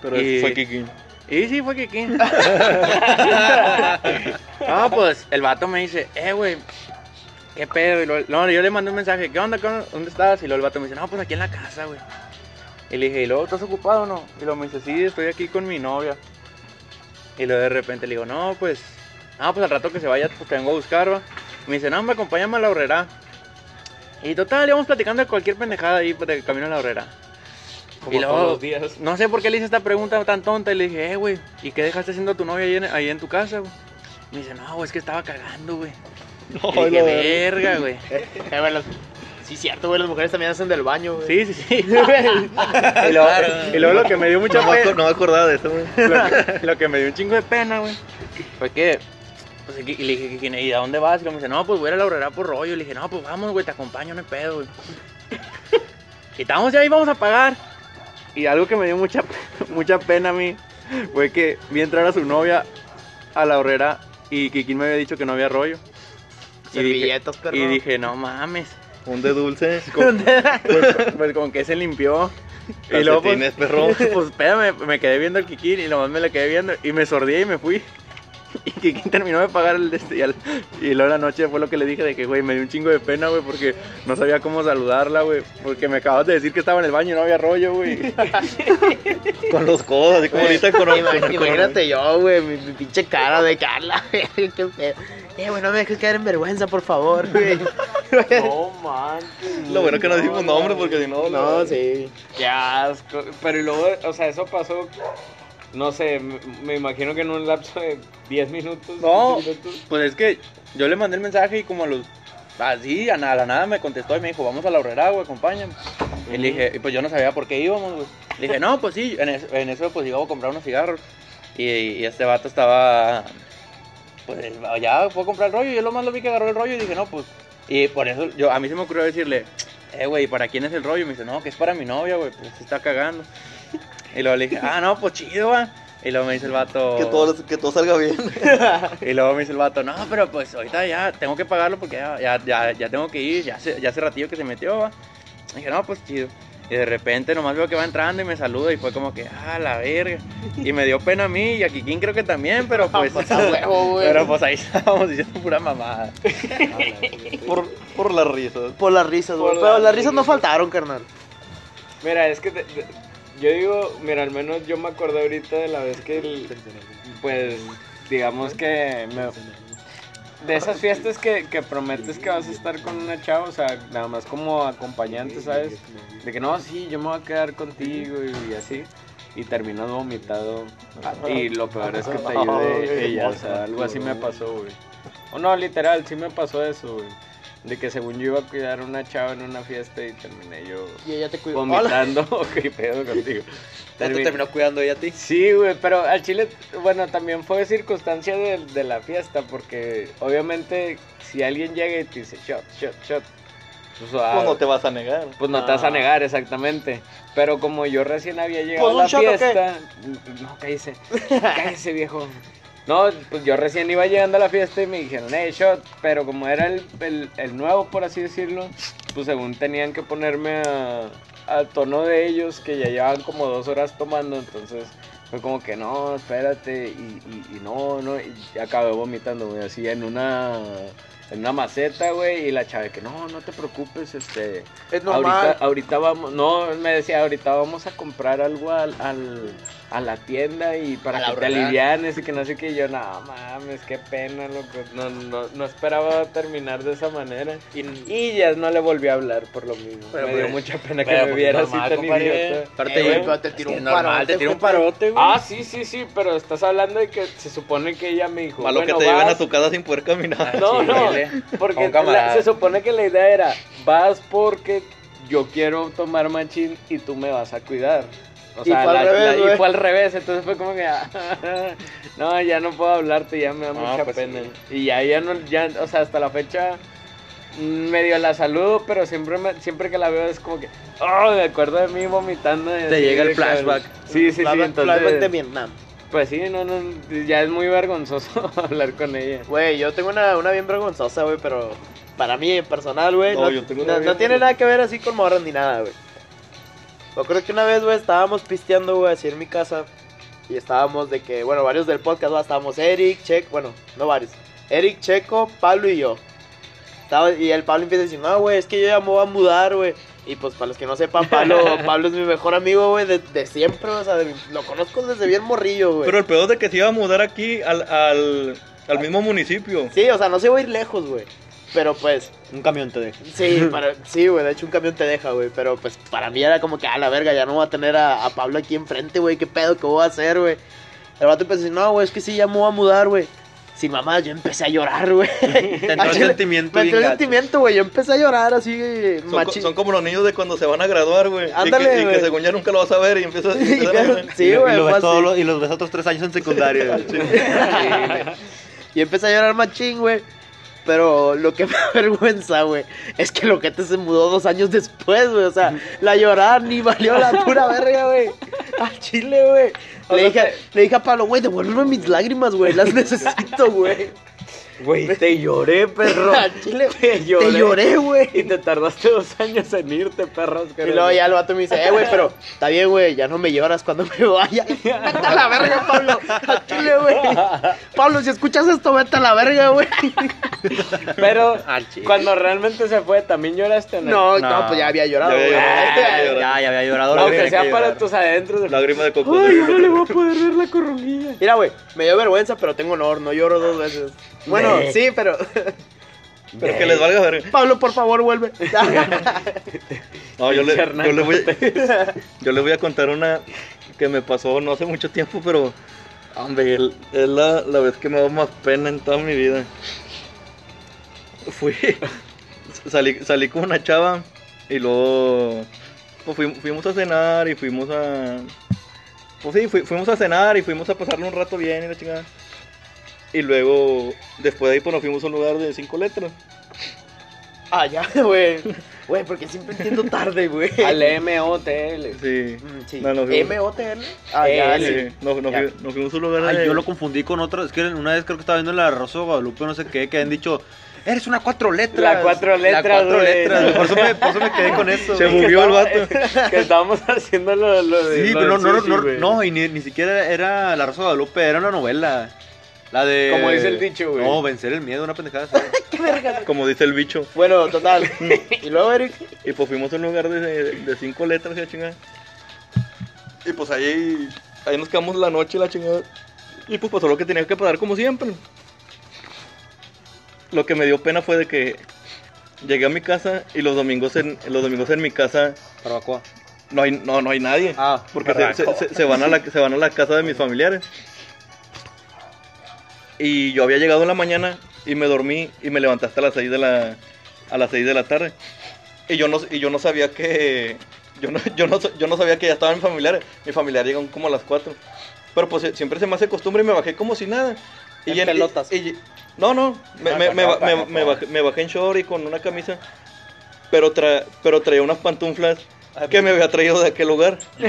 Pero Y- fue Kiki. Y sí, fue Kiki. [LAUGHS] no, pues el vato me dice, eh, güey, ¿qué pedo? Y no, yo le mandé un mensaje, ¿qué onda? ¿Qué onda? ¿Dónde estás? Y luego el vato me dice, no, pues aquí en la casa, güey. Y le dije, ¿y luego estás ocupado o no? Y luego me dice, sí, estoy aquí con mi novia. Y luego de repente le digo, no, pues, ah, pues al rato que se vaya, pues te vengo a buscar, va. Y me dice, no, me acompáñame a la horrera. Y total, íbamos platicando de cualquier pendejada ahí pues, de camino a la horrera. Como y luego, todos los días. no sé por qué le hice esta pregunta tan tonta y le dije, eh, güey, ¿y qué dejaste haciendo a tu novia ahí en, ahí en tu casa, güey? Me dice, no, güey, es que estaba cagando, güey. [LAUGHS] No, y dije, verga, güey. [LAUGHS] Sí, cierto, güey, las mujeres también hacen del baño, güey. Sí, sí, sí. [LAUGHS] y, luego, y luego lo que me dio mucha No pena, no me acordaba de eso, güey. lo, que- lo que me dio un chingo de pena, güey, fue que, pues, y y le dije, "Kikín, ¿y a dónde vas? Y me dice, no, pues voy a ir a la horrera por rollo. Y le dije, no, pues vamos, güey, te acompaño, no hay pedo, güey. [LAUGHS] y estamos ya ahí, vamos a pagar. Y algo que me dio mucha, mucha pena a mí fue que vi entrar a su novia a la horrera y Kikín me había dicho que no había rollo. Y dije, Servilletas, perro. y dije, no mames. Un de dulce. [LAUGHS] Pues, pues con que se limpió. Y luego, pues, perro. pues espérame, me quedé viendo al Kikín y nomás me la quedé viendo y me sordí y me fui. Y Kikín terminó de pagar el este y, al- y luego la noche fue lo que le dije de que, güey, me dio un chingo de pena, güey, porque no sabía cómo saludarla, güey. Porque me acabas de decir que estaba en el baño y no había rollo, güey. [LAUGHS] Con los codos, así como ahorita con, Ima- con- Imagínate yo, güey, mi, mi pinche cara de Carla, güey, qué pedo. Eh, güey, no me dejes caer en vergüenza, por favor, güey. No [LAUGHS] manches. Lo bueno que no decimos no, nombre porque si no. No, sí. Qué asco. Pero y luego, o sea, eso pasó, no sé, me, me imagino que en un lapso de 10 minutos. No. 15 minutos. Pues es que yo le mandé el mensaje y como a los... Así, a nada, a la nada me contestó y me dijo, vamos a la horrera, güey, acompáñame. Y le dije, y pues yo no sabía por qué íbamos, güey. Le dije, no, pues sí, en eso, en eso pues iba a comprar unos cigarros. Y, y este vato estaba, pues ya fue a comprar el rollo. Yo lo más lo vi que agarró el rollo y dije, no, pues. Y por eso yo, a mí se me ocurrió decirle, eh, güey, ¿para quién es el rollo? Y me dice, no, que es para mi novia, güey, pues se está cagando. Y luego le dije, ah, no, pues chido, va. Y luego me dice el vato. Que todo, que todo salga bien. [LAUGHS] Y luego me dice el vato, no, pero pues ahorita ya tengo que pagarlo porque ya, ya, ya, ya tengo que ir, ya hace, ya hace ratillo que se metió, va. Y dije, no, pues chido. Y de repente nomás veo que va entrando y me saluda y fue como que, ah, la verga. Y me dio pena a mí y a Kikín creo que también, pero [LAUGHS] pues... Pues, a huevo, güey. pero pues ahí estábamos diciendo pura mamada. [LAUGHS] Por, por las risas. Por las risas, güey. Pero las risas no faltaron, carnal. Mira, es que te- te- yo digo, mira, al menos yo me acordé ahorita de la vez que, el- pues, digamos que me- de esas fiestas que, que prometes que vas a estar con una chava, o sea, nada más como acompañante, ¿sabes? De que no, sí, yo me voy a quedar contigo y, así. Y terminas vomitado. Y lo peor es que te ayude [LAUGHS] ella, o sea, algo así me pasó, güey. O no, literal, sí me pasó eso, güey. De que según yo iba a cuidar a una chava en una fiesta y terminé yo Y ella te cuidó. Hola. [LAUGHS] vomitando. ¿Qué pedo contigo? ¿Te Termi- terminó cuidando ella a ti? Sí, güey, pero al chile, bueno, también fue circunstancia de, de la fiesta, porque obviamente si alguien llega y te dice shot, shot, shot, pues, ah, Pues no te vas a negar. pues no te vas a Ah. negar, exactamente. Pero como yo recién había llegado Pues, a ¿un la fiesta, no, cállese, [LAUGHS] cállese viejo. No, pues yo recién iba llegando a la fiesta y me dijeron, hey, shot, pero como era el, el, el nuevo, por así decirlo, pues según tenían que ponerme a, al tono de ellos, que ya llevaban como dos horas tomando, entonces fue como que no, espérate, y, y, y no, no, y acabé vomitando, güey, así en una, en una maceta, güey, y la chava que no, no te preocupes, este, Es normal. ahorita, ahorita vamos, no, me decía, ahorita vamos a comprar algo al, al- a la tienda y para A que te alivianes y que no sé qué, y yo, no mames, qué pena, loco, no, no, no esperaba terminar de esa manera, y, y ya no le volví a hablar por lo mismo, Pero, me dio pues, mucha pena que me pues, viera así normal, tan compadre. idiota. Aparte, Eh, te tiró un normal, parote, te tiró un compadre. parote, güey. Ah, sí, sí, sí, pero estás hablando de que se supone que ella me dijo, Malo bueno, que te lleven vas, a tu casa sin poder caminar. No, no, Chile. porque la- se supone que la idea era, vas porque yo quiero tomar machín y tú me vas a cuidar. O Y sea, fue al la- revés, la- y fue al revés, entonces fue como que, ah, [LAUGHS] no, ya no puedo hablarte, ya me da No, mucha pues pena. sí. Y ya, ya no, ya, o sea, hasta la fecha mm, medio la saludo, pero siempre me- siempre que la veo es como que, oh, me acuerdo de mí vomitando. Te así llega el flashback. Sí, sí, sí, Flashback- entonces... flashback de Vietnam. Pues sí, no, no, ya es muy vergonzoso [LAUGHS] hablar con ella. Güey, yo tengo una, una bien vergonzosa, güey, pero para mí en personal, güey, No, tiene nada que ver así con morras ni nada, güey. Me acuerdo que una vez, güey, estábamos pisteando, güey, así en mi casa. Y estábamos de que, bueno, varios del podcast, güey, estábamos Eric, Checo, bueno, no varios. Eric, Checo, Pablo y yo. Estaba, y el Pablo empieza a decir, no, güey, es que yo ya me voy a mudar, güey. Y pues para los que no sepan, Pablo, [LAUGHS] Pablo es mi mejor amigo, güey, de, de siempre, o sea, de- lo conozco desde bien morrillo, güey. Pero el peor de que se iba a mudar aquí al, al, al mismo municipio. Sí, o sea, no se va a ir lejos, güey. Pero pues, Un camión te deja. sí, para, sí, güey, de hecho un camión te deja, güey. Pero pues para mí era como que, a la verga, ya no voy a tener a, a Pablo aquí enfrente, güey. ¿Qué pedo que voy a hacer, güey? El vato empezó a decir, no, güey, es que sí, ya me voy a mudar, güey. Sin mamá, yo empecé a llorar, güey. [LAUGHS] Te entró el [LAUGHS] sentimiento Me entró el gacho. sentimiento, güey. Yo empecé a llorar así, güey, Son, co- son como los niños de cuando se van a graduar, güey. Y Ándale, que- y, que, güey. según ya nunca lo vas a ver y empiezas, a- [LAUGHS] Sí, y, lo- güey, y lo fue ves así. todos los- y los ves otros tres años en secundaria. güey. Y empecé a llorar machín, güey. Pero lo que [LAUGHS] me avergüenza, güey, es que Loquete se mudó dos años después, güey. O sea, la llorada ni valió la pura verga, güey. [LAUGHS] Al chile, güey. Le, dije, le dije a Pablo, güey, devuélveme mis lágrimas, güey. Las [LAUGHS] necesito, güey. Güey, te lloré, perro. [LAUGHS] Al chile, [LAUGHS] Te lloré. te lloré, güey. Y te tardaste dos años en irte, perro. Y luego ya el vato me dice, eh, güey, pero está bien, güey, ya no me lloras cuando me vaya. [LAUGHS] Vete a la verga, Pablo. Al chile, güey. Pablo, si escuchas esto, vete a la verga, güey. Pero cuando realmente se fue, ¿también lloraste No, no? no, No. pues ya había llorado, Ya güey. llorado. Ya, ya había llorado. Aunque sea para llorar. tus adentros. de- Lágrima de coco. Ay, no le voy a poder ver la coronilla. Mira, güey, me dio vergüenza, pero tengo honor, no lloro dos veces. Bueno, Ne. sí, pero... Pero que les valga ver. Pablo, por favor, vuelve. No, yo le, yo, le voy, yo le voy a contar una que me pasó no hace mucho tiempo, pero. Hombre, es la, la vez que me da más pena en toda mi vida. Fui. [LAUGHS] Salí, salí con una chava y luego. Pues fuimos, fuimos a cenar y fuimos a. Pues sí, fui- fuimos a cenar y fuimos a pasarle un rato bien y la chingada. Y luego, después de ahí, pues nos fuimos a un lugar de cinco letras. ah, ya, [LAUGHS] güey. Güey, porque siempre entiendo tarde, güey. Al MOTL. Sí. Mm, Sí. No, no, M-O-T-L. Ah, ya, L. sí. Sí, nos, nos Ya. fui- nos fuimos a un lugar Ay, de- yo lo confundí con otra. Es que una vez creo que estaba viendo la Rosa de Guadalupe, no sé qué, que han dicho. Eres una cuatro letras. La cuatro letras, La cuatro güey. letras. Por eso, me, por eso me quedé [LAUGHS] con eso. Se bugueó el vato. Que estábamos haciendo lo, lo de. Sí, lo pero no, no, no, sushi, no, güey. no, y ni, ni siquiera era La Rosa de Guadalupe, era una novela. La de. Como dice el dicho, güey. No, vencer el miedo, una pendejada. así. [LAUGHS] como dice el bicho. Bueno, total. [LAUGHS] y luego, Eric. Y pues fuimos a un lugar de, de cinco letras y la chingada. Y pues ahí, ahí nos quedamos la noche y la chingada. Y pues pasó lo que tenía que pasar como siempre. Lo que me dio pena fue de que llegué a mi casa y los domingos en, los domingos en mi casa Barbacoa. no hay, no, no hay nadie. Ah, Porque se, se- se- se van a la, se van a la casa de mis familiares. Y yo había llegado en la mañana y me dormí y me levanté hasta las 6 de la, a las 6 de la tarde. Y yo no, y yo no sabía que... Yo no, yo, no, yo no sabía que ya estaban mis familiares. Mi familiar llegó como a las 4. Pero pues eh, siempre se me hace costumbre y me bajé como si nada. Y En pelotas. y- no, no, me, Ah, me, me, bajé, me bajé en short y con una camisa. Pero, tra, pero traía unas pantuflas que me había traído de aquel lugar. [LAUGHS]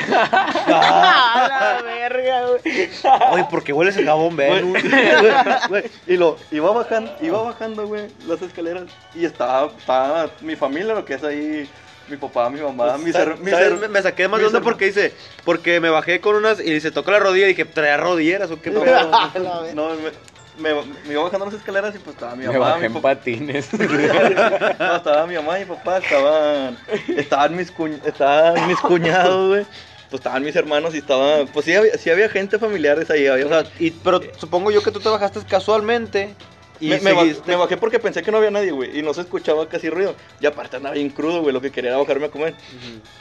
¡Ah, la verga, güey! Oye, ¿por qué hueles a jabón, Güey, ven? [LAUGHS] y lo iba bajando, iba bajando, güey, las escaleras y estaba, estaba mi familia, lo que es ahí, mi papá, mi mamá, mis, her- mis ¿Sabes? her- Me, me saqué más de onda her- porque dice, porque me bajé con unas y se tocó la rodilla y dije, ¿traía rodilleras o qué? [LAUGHS] No, pedo?" no, me, me, me iba bajando las escaleras y pues estaba mi Me mamá, bajé mi en papá, patines. [LAUGHS] no, estaba mi mamá y mi papá, estaban, estaban mis, cuñ- estaban mis cuñados, güey, pues estaban mis hermanos y estaban, pues sí había, sí había gente familiares ahí, había, O sea, y, pero supongo yo que tú te bajaste casualmente y me, me ba- seguiste- me bajé porque pensé que no había nadie, güey, y no se escuchaba casi ruido. Y aparte andaba bien crudo, güey, lo que quería era bajarme a comer.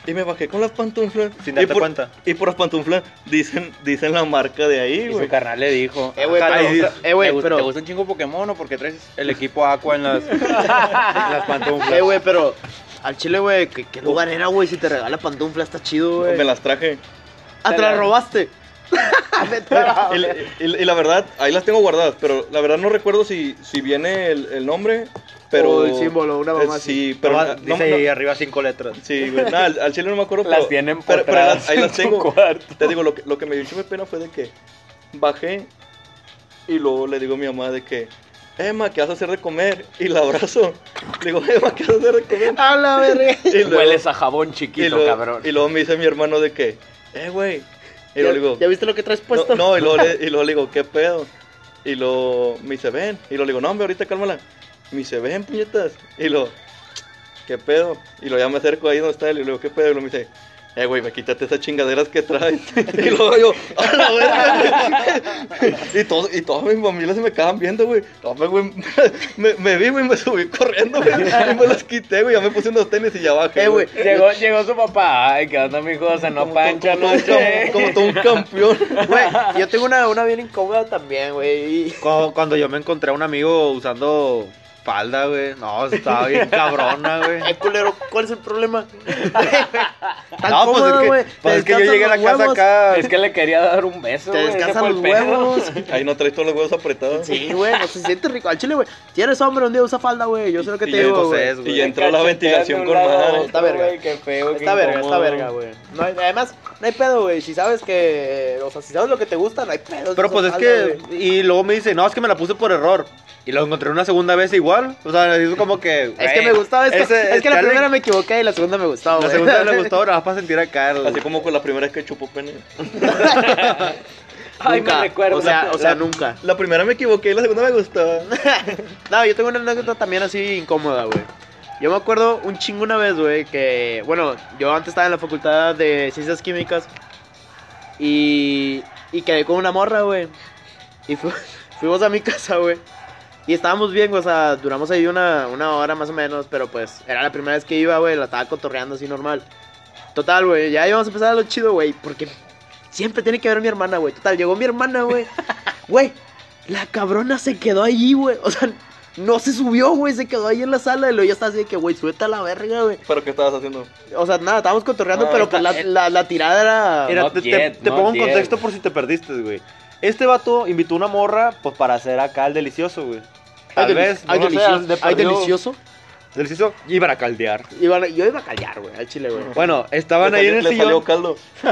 Y me bajé con las pantuflas. Sin y darte por, cuenta. Y por las pantuflas dicen, dicen la marca de ahí, Y su güey. carnal le dijo. Eh, güey, y eh, güey, ¿Te, gusta, pero- ¿Te gusta un chingo Pokémon o porque traes el equipo Aqua en las, en las pantuflas? Eh, güey, pero al chile, güey, ¿qué, qué lugar era, güey? Si te regala pantufla, está chido, güey. Me las traje. Ah, te la robaste. [LAUGHS] Y, y- y la verdad, ahí las tengo guardadas, pero la verdad no recuerdo si, si viene el, el nombre, pero... O el símbolo, una mamá Eh, así. Sí, pero... No- dice no- ahí arriba cinco letras. Sí, güey, nada, al, al chile no me acuerdo, Las pero... tienen pero, pero las- ahí las tengo. Te digo, lo que, lo que me dio mucha pena fue de que bajé y luego le digo a mi mamá de que, Emma, ¿qué vas a hacer de comer? Y la abrazo. Le digo, Emma, ¿qué vas a hacer de comer? A la verga. Y Hueles a jabón y chiquito, luego- cabrón. Y luego me dice mi hermano de que, eh, güey. Y ¿Ya, digo, ¿Ya viste lo que traes puesto? no, no, y luego, le, [LAUGHS] y luego le digo, ¿qué pedo? Y luego me dice, ven. Y le digo, no, hombre, ahorita cálmala. Me dice, ven, puñetas. Y luego, ¿qué pedo? Y luego ya me acerco ahí donde está él y le digo, ¿qué pedo? Y luego me dice, eh, güey, me quítate esas chingaderas que traes. [LAUGHS] y luego yo, a la verga, güey. [LAUGHS] y, todo, y toda mi familia se me quedaban viendo, güey. No, güey, me, me vi, güey, me subí corriendo, güey. Y me los quité, güey, ya me puse unos tenis y ya bajé. Eh, güey. Llegó, llegó su papá. Ay, ¿qué onda, mijo? Se no Como- pancha como, anoche. cam- como todo un campeón. Güey, yo tengo una, una bien incómoda también, güey. Cuando, cuando yo me encontré a un amigo usando Falda, güey. No, estaba bien cabrona, güey. Eh, culero, ¿cuál es el problema? [LAUGHS] Tan No, pues es güey. que, pues es que yo llegué a la casa acá. Es que le quería dar un beso, Te güey. descansan los huevos. [LAUGHS] Ahí no traes todos los huevos apretados. Sí, güey, no se siente rico. Al chile, güey. Si eres hombre, un día usa falda, güey. Yo sé lo que Y te digo, güey. Y ya entró la ventilación con madre. Está verga. güey, Qué feo, qué Está verga, está verga, güey. No hay- además, no hay pedo, güey. Si sabes que. O sea, si sabes lo que te gusta, no hay pedo. Pero pues es que. Y luego me dice, no, es que me la puse por error. Y lo encontré una segunda vez igual. O sea, es como que. [LAUGHS] Es que me gustaba, es que, ese- es que la dale- primera me equivoqué y la segunda me gustaba, La güey. segunda le [LAUGHS] gustó, nada más para sentir acá. el- Así como con la primera vez que chupó pene. [LAUGHS] Ay, Nunca. me recuerdo. O sea, o sea, nunca. La primera me equivoqué y la segunda me gustaba. No, yo tengo una anécdota también así incómoda, güey. Yo me acuerdo un chingo una vez, güey, que, bueno, yo antes estaba en la facultad de ciencias químicas y, y quedé con una morra, güey. Y fu- fuimos a mi casa, güey. Y estábamos bien, güey, o sea, duramos ahí una, una hora más o menos, pero pues era la primera vez que iba, güey, la estaba cotorreando así normal. Total, güey, ya íbamos a empezar a lo chido, güey, porque siempre tiene que ver mi hermana, güey. Total, llegó mi hermana, güey. [LAUGHS] Güey, la cabrona se quedó allí, güey. O sea, no se subió, güey, se quedó ahí en la sala y luego ya está así de que, güey, súbete a la verga, güey. ¿Pero qué estabas haciendo? O sea, nada, estábamos cotorreando, No, pero pues la, la, la tirada era... Mira, Not te, yet, pongo en contexto por si te perdiste, güey. Este vato invitó una morra, pues para hacer acá el delicioso, güey. Tal deli- vez, ay, no lo sé, delicioso. delicioso. Delicioso, iban a caldear. Iban a- yo iba a callar, güey, al chile, güey. Bueno, estaban ahí en salió- el le salió sillón. caldo. [LAUGHS]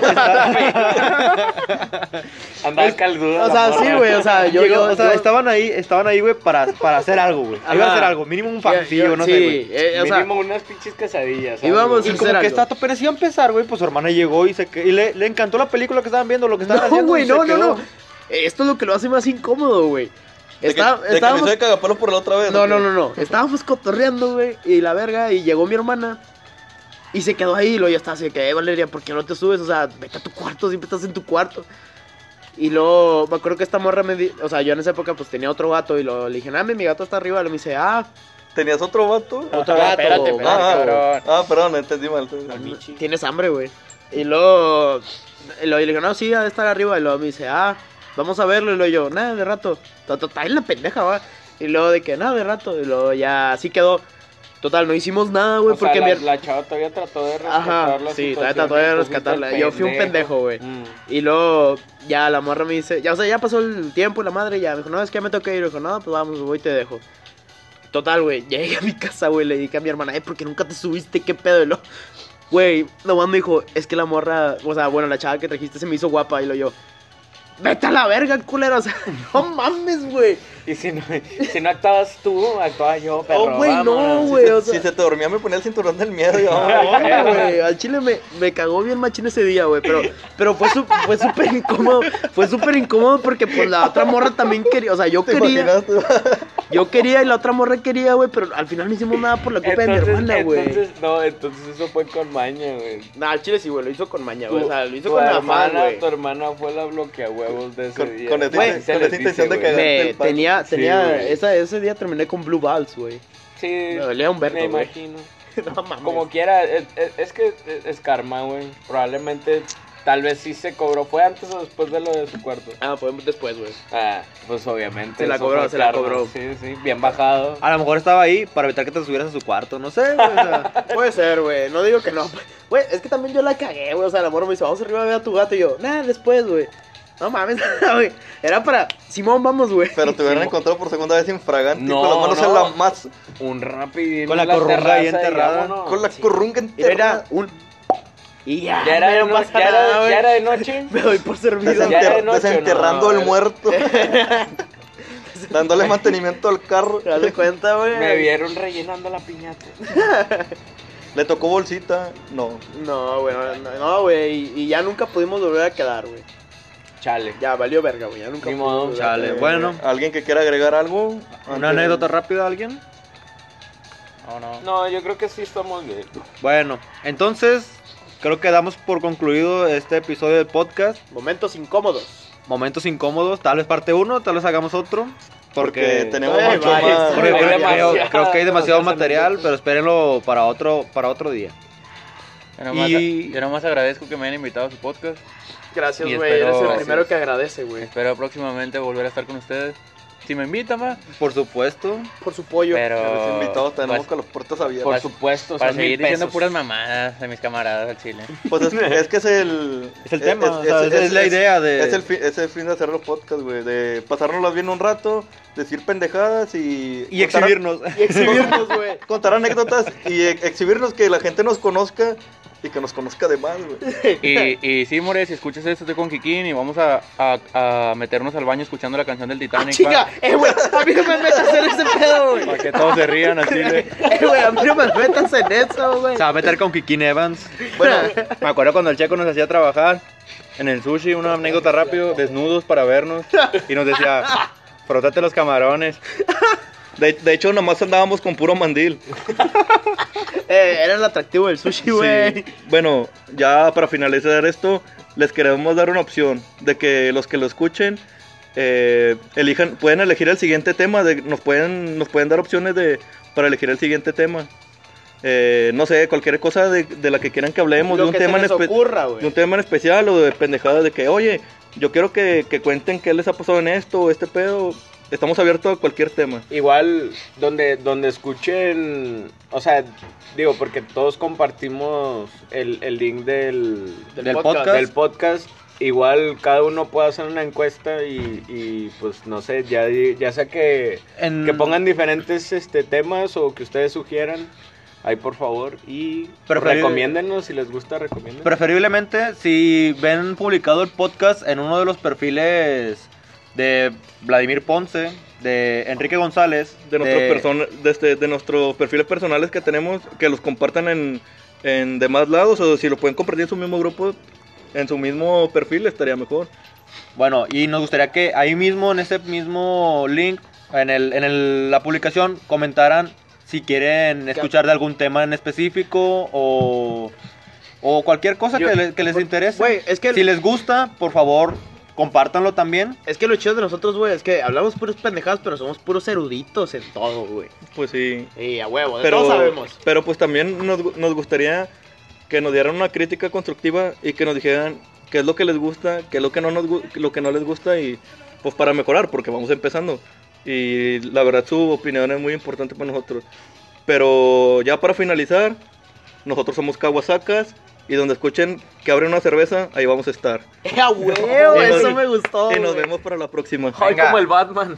Andaba calduda. O sea, sí, güey, o sea, yo... Llegó- yo o sea, yo- estaban ahí, estaban ahí, güey, para, para hacer algo, güey. Iban a hacer algo, mínimo un fancillo, no sí, sé, güey. eh, o sea, Mínimo unas pinches. Íbamos algo. Y a como que algo. esta apenas iba a empezar, güey, pues su hermana llegó y se que- y le, le encantó la película que estaban viendo, lo que estaban No, haciendo. güey, y se no, no, no. Esto es lo que lo hace más incómodo, güey. De que, Está- de que me estábamos... hizo de cagapalos por la otra vez. No, ¿o no, no, no. Estábamos cotorreando, güey. Y la verga. Y llegó mi hermana. Y se quedó ahí. Y luego ya estaba así de que, eh, Valeria, ¿por qué no te subes? O sea, vete a tu cuarto. Siempre estás en tu cuarto. Y luego me acuerdo que esta morra me di... O sea, yo en esa época pues tenía otro gato. Y lo, le dije, ah, mi gato está arriba. Y me dice, ah, ¿Tenías otro vato? otro Ah, gato. espérate, espérate, Ah, cabrón. ah, perdón, entendí mal. Tienes hambre, güey. Y luego, y luego le dije, no, sí, ha de estar arriba. Y luego me dice, ah, vamos a verlo. Y luego yo, nada, de rato. En la pendeja, va. Y luego de que, nada, de rato. Y luego ya así quedó. Total, no hicimos nada, güey, O sea, porque la, mi... la chava todavía trató de rescatar Ajá, sí, todavía trató de rescatarla. Yo fui un pendejo, güey. Mm. Y luego ya la morra me dice, ya, o sea, ya pasó el tiempo y la madre ya me dijo, no, es que ya me tengo que ir. Y dijo, no, pues vamos, voy y te dejo. Total, güey, [LAUGHS] llegué a mi casa, güey, le dije a mi hermana, eh, ¿por qué nunca te subiste? ¿Qué pedo? Y güey, nomás me dijo, es que la morra, o sea, bueno, la chava que trajiste se me hizo guapa. Y lo yo, vete a la verga, culero, o [LAUGHS] sea, no mames, güey. Y si no, [LAUGHS] si no actuabas tú, actuaba yo, pero Oh, güey, no, güey, o sea. Si se te dormía me ponía el cinturón del miedo [LAUGHS] y güey, al chile me, me cagó bien machín ese día, güey, pero, pero fue su- fue súper incómodo, fue súper incómodo porque pues la otra morra también quería, o sea, yo ¿Te quería, imaginaste? [LAUGHS] yo quería y la otra morra quería, güey, pero al final no hicimos nada por la culpa de mi Entonces, hermana, güey. entonces, no, entonces eso fue con maña, güey. Nah, al chile sí, güey, lo hizo con maña, güey, o sea, lo hizo tu con afán, hermana, güey. tu hermana fue la bloqueahuevos de ese Con- día. con se con esa intención de dice, güey. El tenía, Sí, esa, ese día terminé con Blue Balls, güey. Sí, Me dolía un vergo, me güey. imagino. [LAUGHS] No mames. Como quiera, es, es- que es, karma, güey. Probablemente, tal vez sí se cobró. ¿Fue antes o después de lo de su cuarto? Ah, podemos después, güey. Ah, pues obviamente. Se la cobró, fue se la cobró. Sí, sí, bien bajado. A lo mejor estaba ahí para evitar que te subieras a su cuarto, no sé, güey. o sea. [LAUGHS] Puede ser, güey. No digo que no. Güey, es que también yo la cagué, güey. O sea, la morra me dice, vamos arriba a ver a tu gato. Y yo, nah, después, güey. No mames, [LAUGHS] güey. Era para. Simón, vamos, güey. Pero te hubieran encontrado por segunda vez infragante No, con las manos no. en la más Un rapidín. Con la en corrunga ahí y enterrada. vámonos. con la corrunga Y era un. Y ya. Ya era, de no no- pasa ya, nada, era, güey. ya era de noche. [LAUGHS] Me doy por servido. Ya Desenter- de noche, desenterrando no, el muerto. [LAUGHS] Dándole mantenimiento al carro. ¿Te das cuenta, güey? Me vieron rellenando la piñata. Le tocó bolsita. No. No, güey. No, no, güey. Y, y ya nunca pudimos volver a quedar, güey. Chale. Ya valió verga, güey. Ya nunca Ni modo, chale. Bueno. ¿Alguien que quiera agregar algo? ¿Una Antes- anécdota rápida, alguien? No, no. No, yo creo que sí estamos bien. Bueno, entonces creo que damos por concluido este episodio del podcast. Momentos incómodos. Momentos incómodos, tal vez parte uno, tal vez hagamos otro. Porque Porque, tenemos Ay, mucho vale, más. porque creo, creo- creo que hay demasiado material, pero espérenlo para otro, para otro día. Yo nomás, Y- yo nomás agradezco que me hayan invitado a su podcast. Gracias, güey. Eres el primero que agradece, güey. Espero próximamente volver a estar con ustedes. Si me invitan, va. Por supuesto. Por su pollo. Los Pero. invitados tenemos pues, con las puertas abiertas. Por supuesto, Para son seguir mil diciendo pesos. puras mamadas de mis camaradas al chile. Pues es, es que es el... Es el tema, o sea, esa es la idea de- Es el, fin, es el fin de hacer los podcasts, güey. De pasárnoslas bien un rato, decir pendejadas y... Y contar- exhibirnos. Y exhibirnos, [LAUGHS] güey. Contar anécdotas y ex- exhibirnos que la gente nos conozca y que nos conozca de más, güey. Y, [LAUGHS] y sí, More, si escuchas esto, estoy con Kikín y vamos a, a, a meternos al baño escuchando la canción del Titanic. Chinga, eh, güey, a mí no me metas en ese pedo, güey. Para que todos se rían al chile. Eh, güey, a mí no me metas en eso, güey. Se va a meter con Kikín Evans. Bueno, me acuerdo cuando el checo nos hacía trabajar en el sushi, una anécdota rápido, desnudos para vernos. Y nos decía, frótate los camarones. De, de hecho, nomás andábamos con puro mandil. Eh, era el atractivo del sushi, güey. Sí. Bueno, ya para finalizar esto, les queremos dar una opción de que los que lo escuchen eh, elijan, pueden elegir el siguiente tema, de, nos pueden, nos pueden dar opciones de para elegir el siguiente tema. Eh, no sé, cualquier cosa de, de la que quieran que hablemos, Lo de un que tema se en les espe- ocurra, de un tema en especial o de pendejadas de que, oye, yo quiero que, que cuenten qué les ha pasado en esto o este pedo. Estamos abiertos a cualquier tema. Igual, donde, donde escuchen, o sea, digo, porque todos compartimos el, el link del, Del podcast. del podcast. Igual cada uno puede hacer una encuesta y, y, pues no sé, ya, ya sea que, En- que pongan diferentes este, temas o que ustedes sugieran, ahí por favor, y Preferible- recomiéndennos si les gusta, recomienden. Preferiblemente, si ven publicado el podcast en uno de los perfiles de Vladimir Ponce, de Enrique González, de nuestros persona- de, este- de nuestros perfiles personales que tenemos, que los compartan en, en demás lados, o si lo pueden compartir en su mismo grupo, en su mismo perfil, estaría mejor. Bueno, y nos gustaría que ahí mismo, en ese mismo link, en, el, en el- la publicación, comentaran si quieren escuchar de algún tema en específico o, o cualquier cosa Yo- que, le- que les interese. Güey, es que, Si les gusta, por favor, compártanlo también. es que lo chido de nosotros, güey, es que hablamos puros pendejadas, pero somos puros eruditos en todo, güey. Pues sí. Y a huevo, de Pero, todo sabemos. pero pues también nos, nos gustaría que nos dieran una crítica constructiva y que nos dijeran qué es lo que les gusta, qué es lo que no, nos, lo que no les gusta y pues para mejorar, porque vamos empezando. Y la verdad su opinión es muy importante para nosotros. Pero ya para finalizar, nosotros somos Kawasakas y donde escuchen que abren una cerveza, ahí vamos a estar. [LAUGHS] Eh, huevo, [LAUGHS] Y nos- eso me gustó. Y nos güey. vemos para la próxima. Ay, como el Batman.